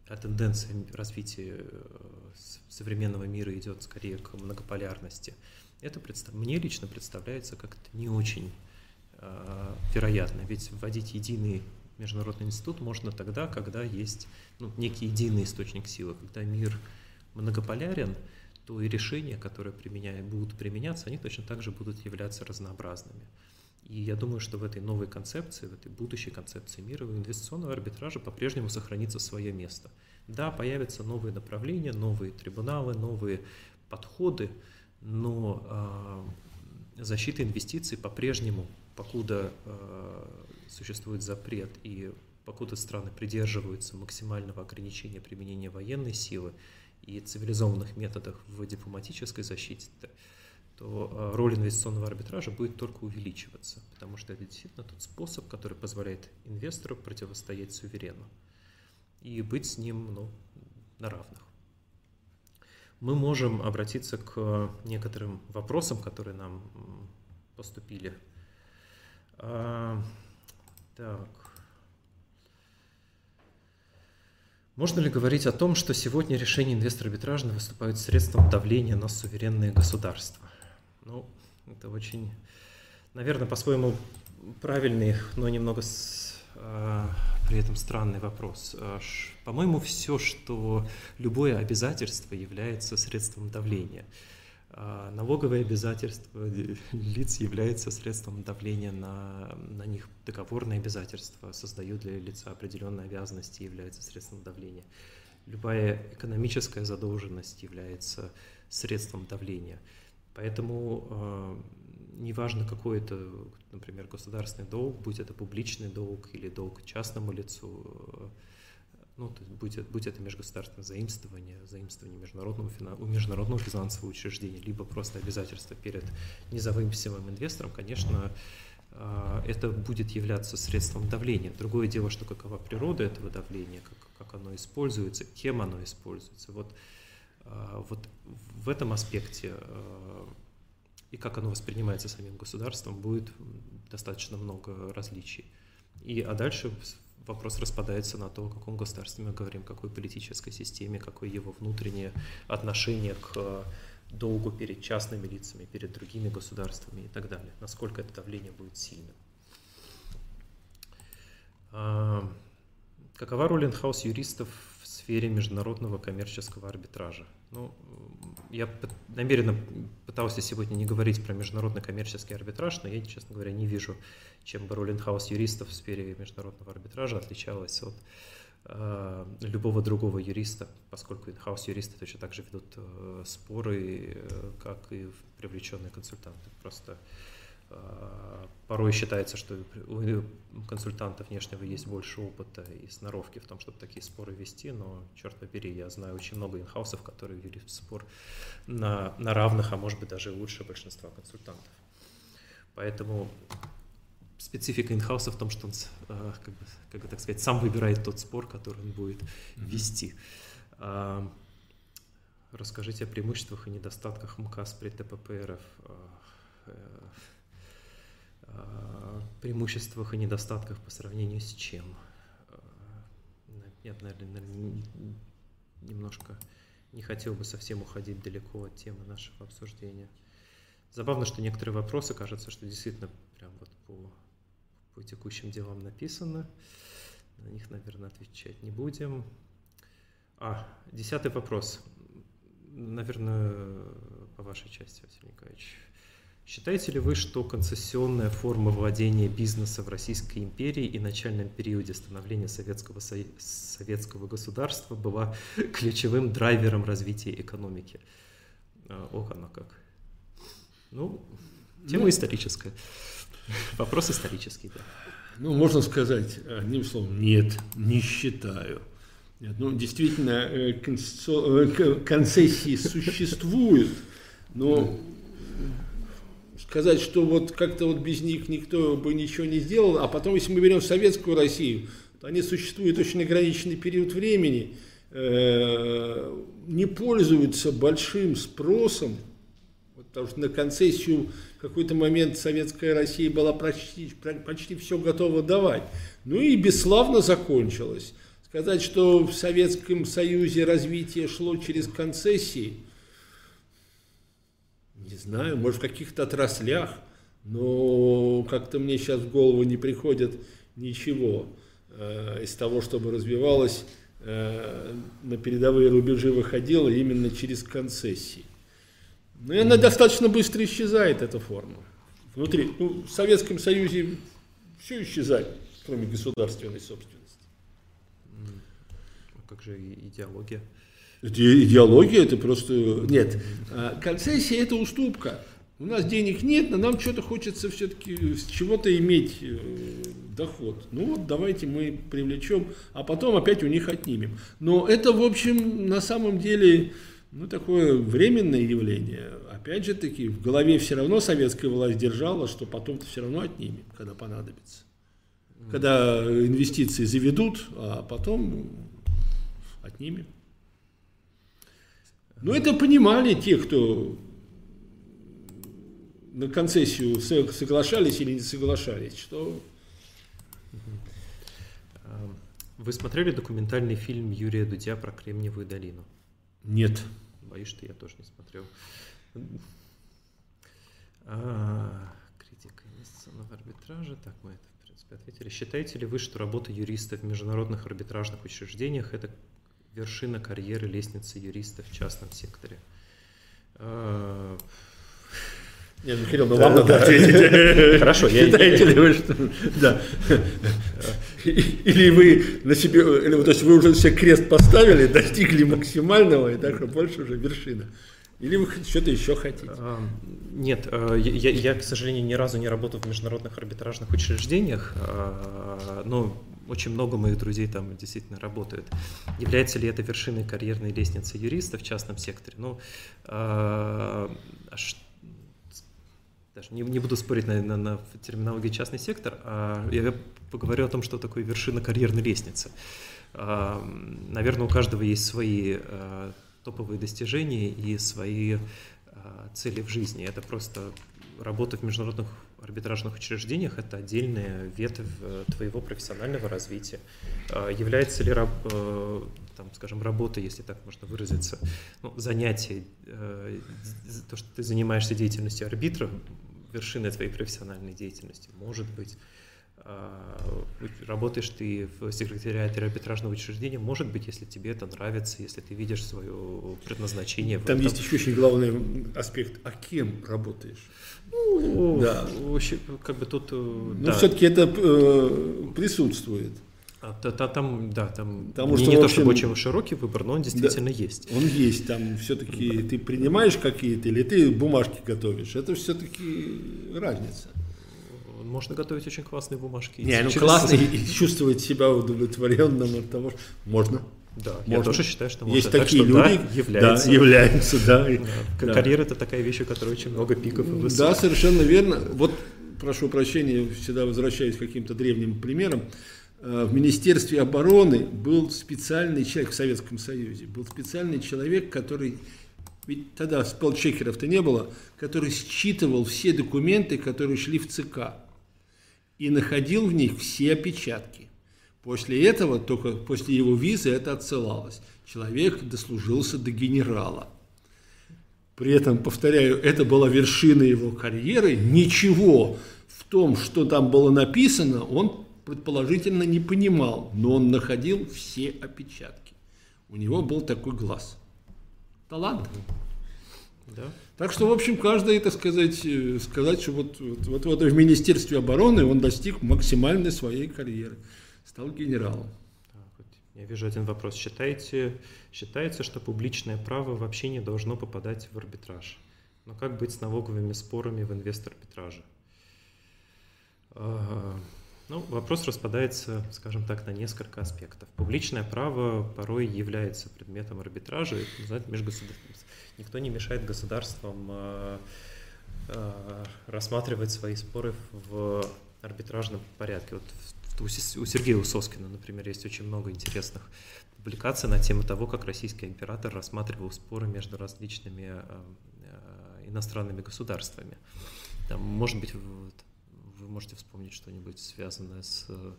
а тенденция развития э, современного мира идет скорее к многополярности, это представ... мне лично представляется как-то не очень э, вероятно. Ведь вводить единый международный институт можно тогда, когда есть ну, некий единый источник силы. Когда мир многополярен, то и решения, которые применяют, будут применяться, они точно так же будут являться разнообразными. И я думаю, что в этой новой концепции, в этой будущей концепции мира, у инвестиционного арбитража по-прежнему сохранится свое место. Да, появятся новые направления, новые трибуналы, новые подходы, но э, защита инвестиций по-прежнему, покуда э, существует запрет и покуда страны придерживаются максимального ограничения применения военной силы и цивилизованных методов в дипломатической защите, то э, роль инвестиционного арбитража будет только увеличиваться, потому что это действительно тот способ, который позволяет инвестору противостоять суверену и быть с ним ну, на равных. Мы можем обратиться к некоторым вопросам, которые нам поступили. А, так. Можно ли говорить о том, что сегодня решения инвестора арбитража выступают средством давления на суверенные государства? Ну, это очень, наверное, по-своему правильный, но немного с, э, при этом странный вопрос. А, по-моему, все, что любое обязательство является средством давления. А налоговые обязательства лиц является средством давления на, на них. Договорные обязательства создают для лица определенные обязанности, является средством давления. Любая экономическая задолженность является средством давления. Поэтому э, неважно какой это, например, государственный долг, будь это публичный долг или долг частному лицу, э, ну, то есть будь, будь это межгосударственное заимствование, заимствование международного, у международного финансового учреждения, либо просто обязательство перед независимым инвестором, конечно, а, это будет являться средством давления. Другое дело, что какова природа этого давления, как, как оно используется, кем оно используется. Вот, вот в этом аспекте а, и как оно воспринимается самим государством, будет достаточно много различий. И, а дальше вопрос распадается на то, о каком государстве мы говорим, какой политической системе, какое его внутреннее отношение к долгу перед частными лицами, перед другими государствами и так далее. Насколько это давление будет сильным. А, какова роль инхаус юристов сфере международного коммерческого арбитража? Ну, я намеренно пытался сегодня не говорить про международный коммерческий арбитраж, но я, честно говоря, не вижу, чем бы роль инхаус юристов в сфере международного арбитража отличалась от Э, любого другого юриста, поскольку инхаус юристы точно так же ведут э, споры, э, как и привлеченные консультанты. Просто порой считается, что у консультанта внешнего есть больше опыта и сноровки в том, чтобы такие споры вести, но, черт побери, я знаю очень много инхаусов, которые вели спор на, на равных, а может быть даже лучше большинства консультантов. Поэтому специфика инхауса в том, что он, э, как бы, как бы так сказать, сам выбирает тот спор, который он будет вести. А, расскажите о преимуществах и недостатках МКАС при ТПП а, э, преимуществах и недостатках по сравнению с чем? Нет, наверное, немножко не хотел бы совсем уходить далеко от темы нашего обсуждения. Забавно, что некоторые вопросы, кажется, что действительно прям вот по по текущим делам написано. На них, наверное, отвечать не будем. А, десятый вопрос. Наверное, по вашей части, Василий Николаевич. Считаете ли вы, что концессионная форма владения бизнеса в Российской империи и начальном периоде становления советского, советского государства была ключевым драйвером развития экономики? А, ох, оно как. Ну, тема ну, историческая. Вопрос исторический, да. Ну, можно сказать одним словом, нет, не считаю. Нет, ну, действительно, э, э, концессии существуют, но сказать, что вот как-то вот без них никто бы ничего не сделал, а потом, если мы берем советскую Россию, то они существуют очень ограниченный период времени, э, не пользуются большим спросом, потому что на концессию в какой-то момент советская Россия была почти, почти все готова давать. Ну и бесславно закончилось. Сказать, что в Советском Союзе развитие шло через концессии, не знаю, может в каких-то отраслях, но как-то мне сейчас в голову не приходит ничего э, из того, чтобы развивалось, э, на передовые рубежи выходило именно через концессии. Но она достаточно быстро исчезает, эта форма. Внутри, ну, в Советском Союзе все исчезает, кроме государственной собственности. А как же идеология? Это идеология, это просто... Нет, а концессия – это уступка. У нас денег нет, но нам что-то хочется все-таки с чего-то иметь э, доход. Ну вот давайте мы привлечем, а потом опять у них отнимем. Но это, в общем, на самом деле ну, такое временное явление. Опять же таки, в голове все равно советская власть держала, что потом-то все равно отнимем, когда понадобится. Когда инвестиции заведут, а потом отнимем. Но это понимали те, кто на концессию соглашались или не соглашались, что... Вы смотрели документальный фильм Юрия Дудя про Кремниевую долину? Нет. Боюсь, что я тоже не смотрел. А, критика инвестиционного арбитража. Так, мы это, в принципе, ответили. Считаете ли вы, что работа юриста в международных арбитражных учреждениях – это вершина карьеры лестницы юриста в частном секторе? А, нет, ну, Кирилл, ну вам надо ответить. Хорошо, я... Считаете ли вы, что... Да. Или вы на себе... Или, то есть вы уже все крест поставили, достигли максимального, и так больше уже вершина. Или вы что-то еще хотите? А, нет, э, я, я, к сожалению, ни разу не работал в международных арбитражных учреждениях, а, но очень много моих друзей там действительно работают. Является ли это вершиной карьерной лестницы юриста в частном секторе? Ну, а, даже не, не буду спорить на, на, на терминологии частный сектор, а я поговорю о том, что такое вершина карьерной лестницы. А, наверное, у каждого есть свои а, топовые достижения и свои а, цели в жизни. Это просто работа в международных арбитражных учреждениях – это отдельная ветвь э, твоего профессионального развития. Является ли, э, там, скажем, работа, если так можно выразиться, ну, занятие, э, то, что ты занимаешься деятельностью арбитра, вершиной твоей профессиональной деятельности? Может быть. А, работаешь ты в секретариате арбитражного учреждения, может быть, если тебе это нравится, если ты видишь свое предназначение. Там есть еще очень главный аспект, а кем работаешь? Ну, да. как бы тут... Э, Но да. все-таки это э, присутствует. А, та, та, там, да, там Потому не, что, не общем, то чтобы очень широкий выбор, но он действительно да, есть. Он есть, там все-таки да. ты принимаешь какие-то или ты бумажки готовишь, это все-таки разница можно готовить очень классные бумажки. Не, ну классно и чувствовать себя удовлетворенным от того, что можно. Да, можно. я тоже считаю, что можно. Есть так, такие что, люди, да, являются. Да, являются, да. да. Карьера это такая вещь, у которой очень много пиков и высот. Да, совершенно верно. Вот, прошу прощения, всегда возвращаюсь к каким-то древним примерам. Э, в Министерстве обороны был специальный человек в Советском Союзе, был специальный человек, который ведь тогда спелчекеров-то не было, который считывал все документы, которые шли в ЦК и находил в них все опечатки. После этого, только после его визы это отсылалось. Человек дослужился до генерала. При этом, повторяю, это была вершина его карьеры. Ничего в том, что там было написано, он предположительно не понимал, но он находил все опечатки. У него был такой глаз. Талант. Да. Так что, в общем, каждый, так сказать, э, сказать, что вот, вот, вот, в Министерстве обороны он достиг максимальной своей карьеры, стал генералом. Я вижу один вопрос. Считаете, считается, что публичное право вообще не должно попадать в арбитраж? Но как быть с налоговыми спорами в инвестор-арбитраже? Ну, вопрос распадается, скажем так, на несколько аспектов. Публичное право порой является предметом арбитража, знаете, межгосударственным. Никто не мешает государствам э, э, рассматривать свои споры в арбитражном порядке. Вот у Сергея Усоскина, например, есть очень много интересных публикаций на тему того, как российский император рассматривал споры между различными э, иностранными государствами. Там, может быть, вы можете вспомнить что-нибудь связанное с э,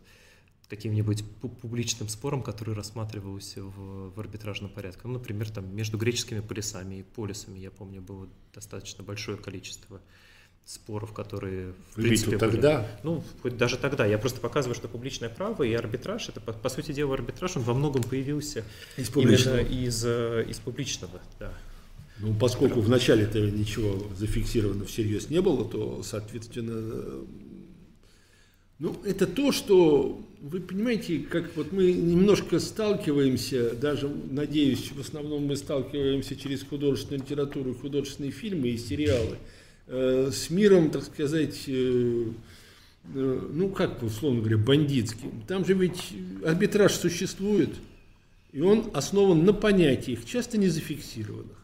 каким-нибудь публичным спором, который рассматривался в, в арбитражном порядке. Ну, например, там между греческими полисами и полисами, я помню, было достаточно большое количество споров, которые в Вы принципе тогда? Были, ну, хоть даже тогда. Я просто показываю, что публичное право и арбитраж, это по, по сути дела арбитраж, он во многом появился из публичного. именно из, э, из публичного, да. Ну, поскольку в начале это ничего зафиксировано всерьез не было, то, соответственно, ну, это то, что, вы понимаете, как вот мы немножко сталкиваемся, даже, надеюсь, в основном мы сталкиваемся через художественную литературу, художественные фильмы и сериалы, с миром, так сказать, э, э, ну, как, условно говоря, бандитским. Там же ведь арбитраж существует, и он основан на понятиях, часто не зафиксированных.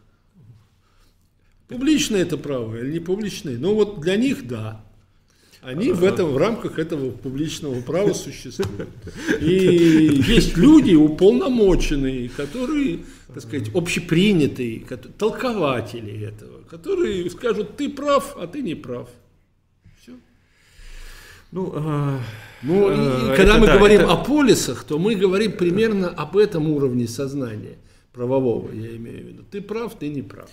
Публичное это право или не публичное? Ну, вот для них – да. Они в этом, в рамках этого публичного права существуют. И есть люди уполномоченные, которые, так сказать, общепринятые, толкователи этого, которые скажут, ты прав, а ты не прав. Все. Ну, э, ну э, когда это, мы да, говорим это... о полисах, то мы говорим примерно об этом уровне сознания правового, я имею в виду. Ты прав, ты не прав.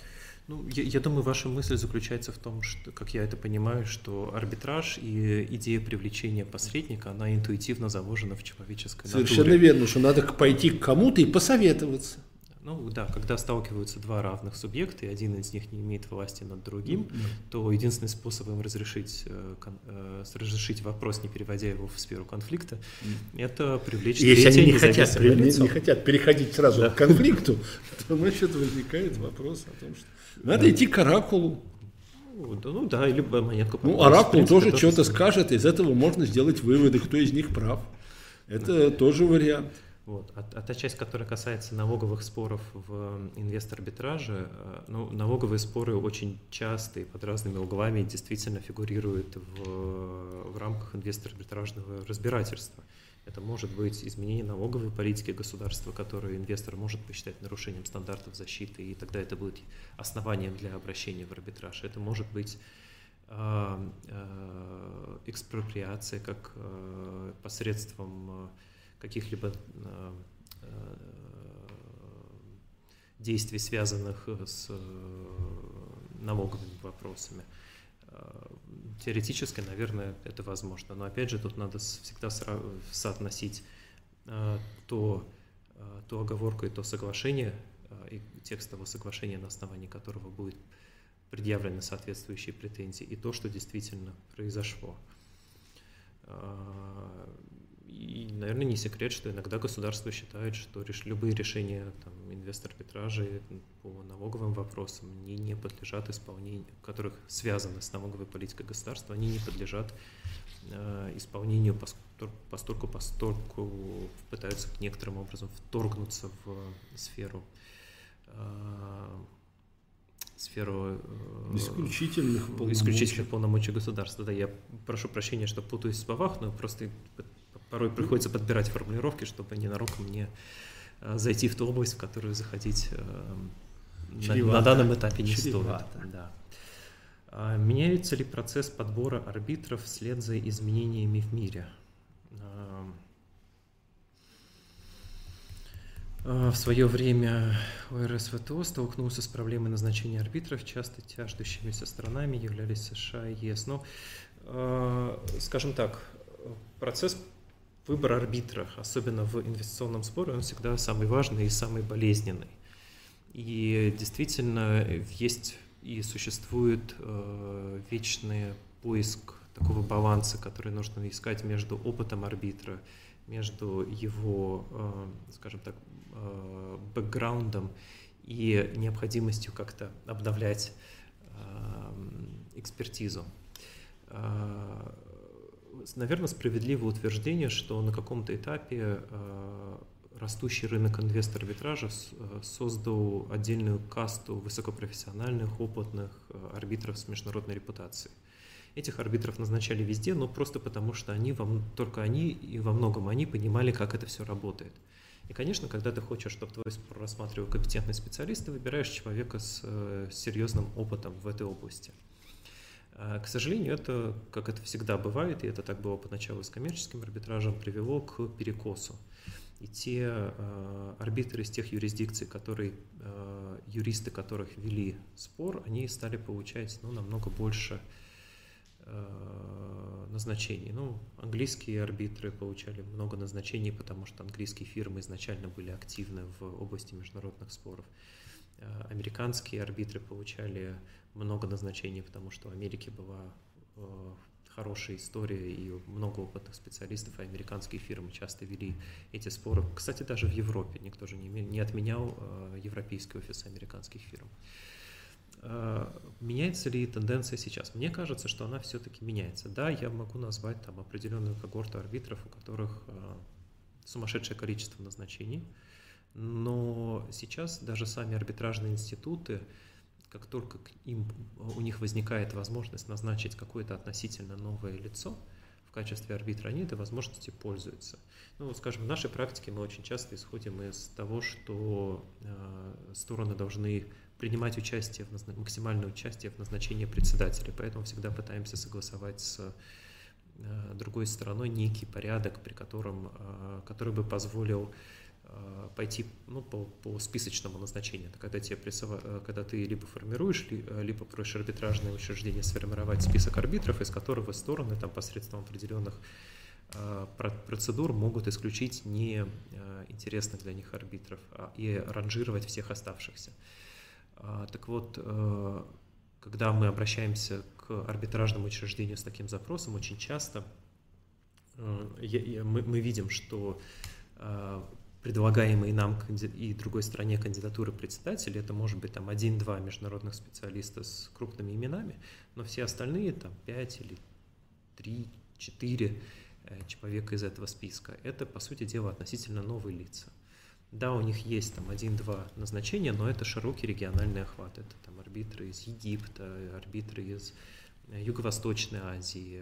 Ну, я, я думаю, ваша мысль заключается в том, что, как я это понимаю, что арбитраж и идея привлечения посредника, она интуитивно заложена в человеческой Совершенно натуре. верно, что надо пойти к кому-то и посоветоваться. Ну да, когда сталкиваются два равных субъекта, и один из них не имеет власти над другим, mm-hmm. то единственный способ им разрешить, э, э, разрешить вопрос, не переводя его в сферу конфликта, mm-hmm. это привлечь Если они не хотят, не, не хотят переходить сразу да. к конфликту, то значит возникает вопрос о том, что надо идти к оракулу. Ну да, или монетку. Ну, оракул тоже что-то скажет, из этого можно сделать выводы, кто из них прав. Это тоже вариант. Вот. А, а та часть, которая касается налоговых споров в инвестор-арбитраже, э, ну, налоговые споры очень часто и под разными углами действительно фигурируют в, в рамках инвестор-арбитражного разбирательства. Это может быть изменение налоговой политики государства, которое инвестор может посчитать нарушением стандартов защиты, и тогда это будет основанием для обращения в арбитраж. Это может быть э, э, экспроприация как э, посредством каких-либо э, э, действий, связанных с налоговыми вопросами. Теоретически, наверное, это возможно. Но опять же, тут надо всегда соотносить то, то оговорку и то соглашение, и текст того соглашения, на основании которого будет предъявлены соответствующие претензии, и то, что действительно произошло. И, наверное, не секрет, что иногда государство считает, что любые решения там, инвестор-арбитража по налоговым вопросам они не подлежат исполнению, которых связаны с налоговой политикой государства, они не подлежат э, исполнению, постольку постольку пытаются некоторым образом вторгнуться в сферу э, сферу э, исключительных полномочий. исключительных полномочий государства. Да, я прошу прощения, что путаюсь в словах, но просто порой приходится подбирать формулировки, чтобы ненароком не зайти в ту область, в которую заходить э, на, на данном этапе не Чревато. стоит. Да. А меняется ли процесс подбора арбитров вслед за изменениями в мире? А, а, в свое время ОРСВТО столкнулся с проблемой назначения арбитров, часто тяждущимися сторонами являлись США и ЕС. Но, скажем так, процесс выбор арбитра, особенно в инвестиционном споре, он всегда самый важный и самый болезненный. И действительно есть и существует э, вечный поиск такого баланса, который нужно искать между опытом арбитра, между его, э, скажем так, э, бэкграундом и необходимостью как-то обновлять э, экспертизу. Э, наверное, справедливое утверждение, что на каком-то этапе э, растущий рынок инвестор-арбитража э, создал отдельную касту высокопрофессиональных, опытных э, арбитров с международной репутацией. Этих арбитров назначали везде, но просто потому, что они, только они и во многом они понимали, как это все работает. И, конечно, когда ты хочешь, чтобы твой спор рассматривал компетентный специалист, ты выбираешь человека с серьезным опытом в этой области – к сожалению, это, как это всегда бывает, и это так было поначалу с коммерческим арбитражем, привело к перекосу. И те э, арбитры из тех юрисдикций, которые, э, юристы которых вели спор, они стали получать ну, намного больше э, назначений. Ну, английские арбитры получали много назначений, потому что английские фирмы изначально были активны в области международных споров. Американские арбитры получали много назначений, потому что в Америке была э, хорошая история и много опытных специалистов, и американские фирмы часто вели эти споры. Кстати, даже в Европе никто же не, не отменял э, европейский офис американских фирм. Меняется ли тенденция сейчас? Мне кажется, что она все-таки меняется. Да, я могу назвать там определенную когорту арбитров, у которых сумасшедшее количество назначений, но сейчас даже сами арбитражные институты, как только им, у них возникает возможность назначить какое-то относительно новое лицо в качестве арбитра, они этой возможностью пользуются. Ну, скажем, в нашей практике мы очень часто исходим из того, что э, стороны должны принимать участие, в, максимальное участие в назначении председателя, поэтому всегда пытаемся согласовать с э, другой стороной некий порядок, при котором, э, который бы позволил пойти ну, по, по списочному назначению. Это когда, тебе прессова, э, когда ты либо формируешь, э, либо просишь арбитражное учреждение сформировать список арбитров, из которого стороны там, посредством определенных процедур могут исключить неинтересных для них арбитров а, и ранжировать всех оставшихся. А, так вот, когда мы обращаемся к арбитражному учреждению с таким запросом, очень часто мы видим, что предлагаемые нам и другой стране кандидатуры председателей, это может быть там один-два международных специалиста с крупными именами, но все остальные, там пять или три, четыре человека из этого списка. Это, по сути дела, относительно новые лица. Да, у них есть там один-два назначения, но это широкий региональный охват. Это там арбитры из Египта, арбитры из Юго-Восточной Азии,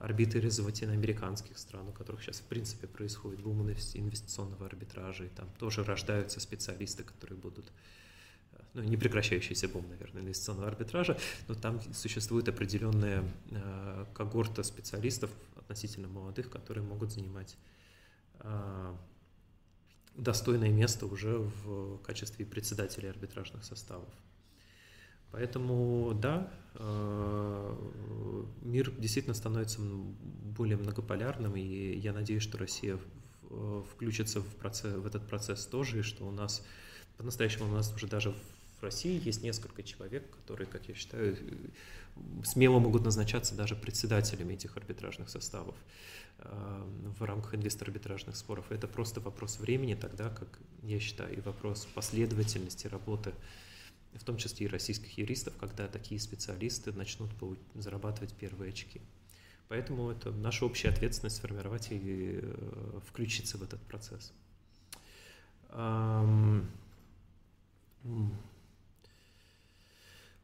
арбитры из латиноамериканских стран, у которых сейчас в принципе происходит бум инвестиционного арбитража, и там тоже рождаются специалисты, которые будут ну, не прекращающийся бум, наверное, инвестиционного арбитража, но там существует определенная э, когорта специалистов относительно молодых, которые могут занимать э, достойное место уже в качестве председателей арбитражных составов. Поэтому, да, э, мир действительно становится более многополярным, и я надеюсь, что Россия включится в, процесс, в этот процесс тоже, и что у нас по-настоящему у нас уже даже в России есть несколько человек, которые, как я считаю, смело могут назначаться даже председателями этих арбитражных составов э, в рамках инвестор-арбитражных споров. Это просто вопрос времени тогда, как я считаю, и вопрос последовательности работы, в том числе и российских юристов, когда такие специалисты начнут зарабатывать первые очки. Поэтому это наша общая ответственность сформировать и э, включиться в этот процесс.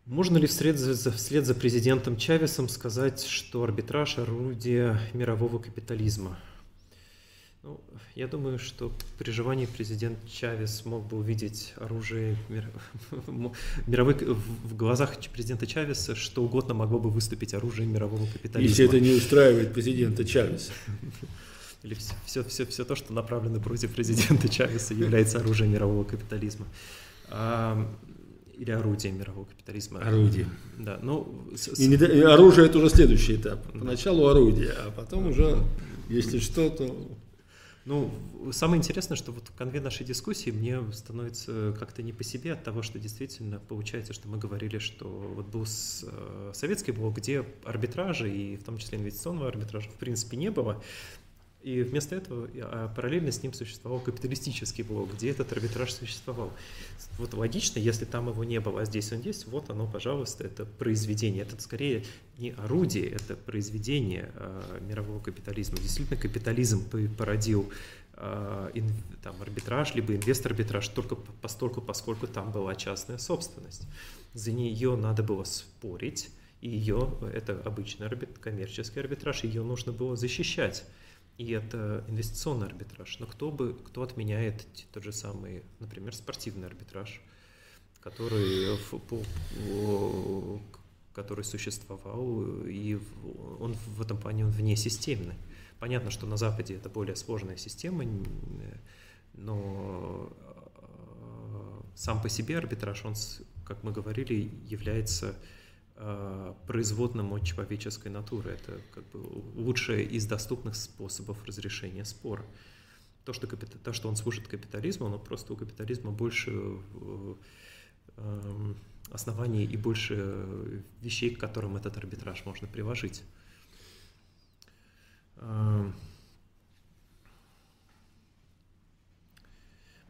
Можно ли вслед за, вслед за президентом Чавесом сказать, что арбитраж – орудие мирового капитализма? Ну, я думаю, что при желании президент Чавес мог бы увидеть оружие мир... мировой... в глазах президента Чавеса, что угодно могло бы выступить оружием мирового капитализма. Если это не устраивает президента Чавеса. Или все, все, все, все то, что направлено против президента Чавеса, является оружием мирового капитализма или орудие мирового капитализма. Орудие. Да, ну, с... и, не, и оружие это уже следующий этап. Поначалу орудие, а потом уже, если что, то... Ну, самое интересное, что вот в конве нашей дискуссии мне становится как-то не по себе от того, что действительно получается, что мы говорили, что вот был э, советский блок, где арбитража, и в том числе инвестиционного арбитража, в принципе, не было. И вместо этого а, параллельно с ним существовал капиталистический блок, где этот арбитраж существовал. Вот логично, если там его не было, а здесь он есть, вот оно, пожалуйста, это произведение. Это скорее не орудие, это произведение э, мирового капитализма. Действительно, капитализм породил э, ин, там, арбитраж, либо инвестор-арбитраж только постольку, поскольку там была частная собственность. За нее надо было спорить, и ее, это обычный арбит, коммерческий арбитраж, ее нужно было защищать и это инвестиционный арбитраж. Но кто бы, кто отменяет тот же самый, например, спортивный арбитраж, который, который существовал, и он в этом плане он внесистемный. Понятно, что на Западе это более сложная система, но э, сам по себе арбитраж, он, как мы говорили, является производным от человеческой натуры. Это как бы лучшее из доступных способов разрешения спора. То, что, капит... то, что он служит капитализму, но просто у капитализма больше э, эм, оснований и больше вещей, к которым этот арбитраж можно приложить.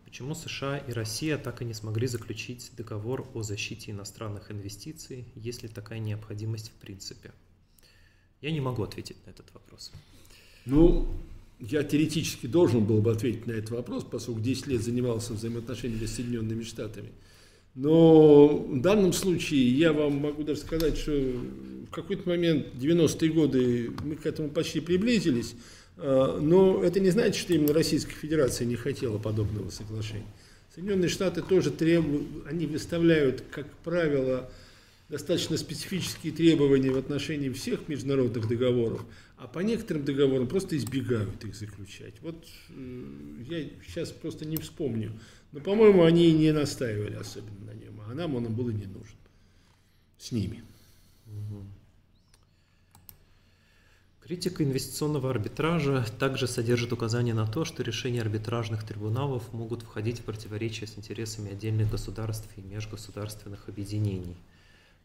Почему США и Россия так и не смогли заключить договор о защите иностранных инвестиций, есть ли такая необходимость в принципе? Я не могу ответить на этот вопрос. Ну, я теоретически должен был бы ответить на этот вопрос, поскольку 10 лет занимался взаимоотношениями с Соединенными Штатами. Но в данном случае я вам могу даже сказать, что в какой-то момент, 90-е годы, мы к этому почти приблизились, но это не значит, что именно Российская Федерация не хотела подобного соглашения. Соединенные Штаты тоже требуют, они выставляют, как правило, достаточно специфические требования в отношении всех международных договоров, а по некоторым договорам просто избегают их заключать. Вот э, я сейчас просто не вспомню, но, по-моему, они не настаивали особенно на нем, а нам он был и не нужен с ними. Угу. Критика инвестиционного арбитража также содержит указания на то, что решения арбитражных трибуналов могут входить в противоречие с интересами отдельных государств и межгосударственных объединений.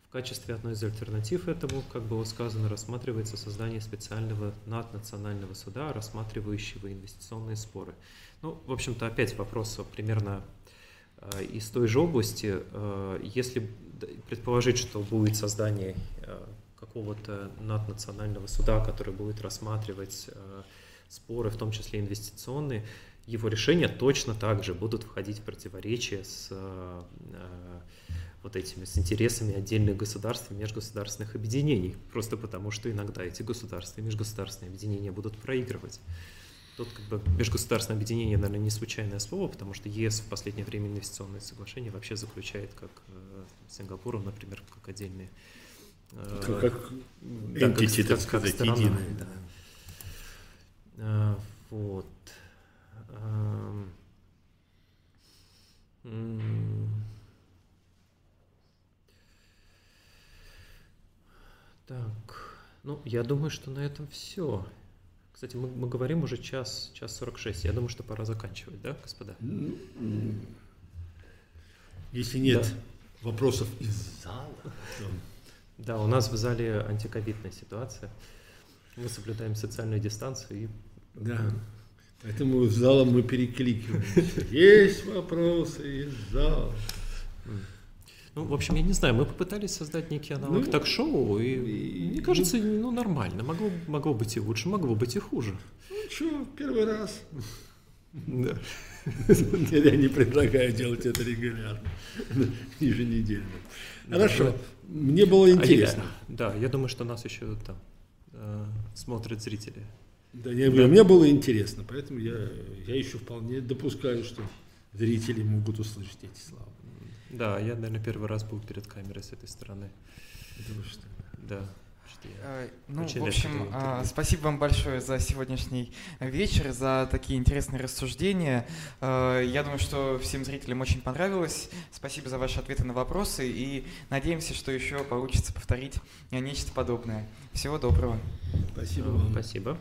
В качестве одной из альтернатив этому, как было сказано, рассматривается создание специального наднационального суда, рассматривающего инвестиционные споры. Ну, в общем-то, опять вопрос примерно э, из той же области. Э, если предположить, что будет создание какого-то наднационального суда, который будет рассматривать споры, в том числе инвестиционные, его решения точно так же будут входить в противоречие с вот этими, с интересами отдельных государств и межгосударственных объединений, просто потому что иногда эти государства и межгосударственные объединения будут проигрывать. Тут как бы межгосударственное объединение, наверное, не случайное слово, потому что ЕС в последнее время инвестиционные соглашения вообще заключает, как э, Сингапуру, например, как отдельные. Э, как, как да, entity, как, так сказать, страна, единая. Да. А, вот. Так, ну, я думаю, что на этом все. Кстати, мы, мы говорим уже час, час 46. Я думаю, что пора заканчивать, да, господа? Если нет да. вопросов из зала. То... Да, у нас в зале антиковидная ситуация. Мы соблюдаем социальную дистанцию и... Да, поэтому с залом мы перекликиваем. Есть вопросы из зала. Ну, в общем, я не знаю, мы попытались создать некий аналог ну, ток-шоу, и, и, мне кажется, ну, нормально. Могло, могло быть и лучше, могло быть и хуже. Ну, что, первый раз. Да. Я не предлагаю делать это регулярно, еженедельно. Хорошо, мне было интересно. Да, я думаю, что нас еще там э, смотрят зрители. Да, я, да. мне было интересно, поэтому я, я еще вполне допускаю, что зрители могут услышать эти слова. Да, я, наверное, первый раз был перед камерой с этой стороны. Думаю, что... Да. Э, ну, в общем, а, спасибо вам большое за сегодняшний вечер, за такие интересные рассуждения. Э, я думаю, что всем зрителям очень понравилось. Спасибо за ваши ответы на вопросы и надеемся, что еще получится повторить нечто подобное. Всего доброго. Спасибо вам. Спасибо.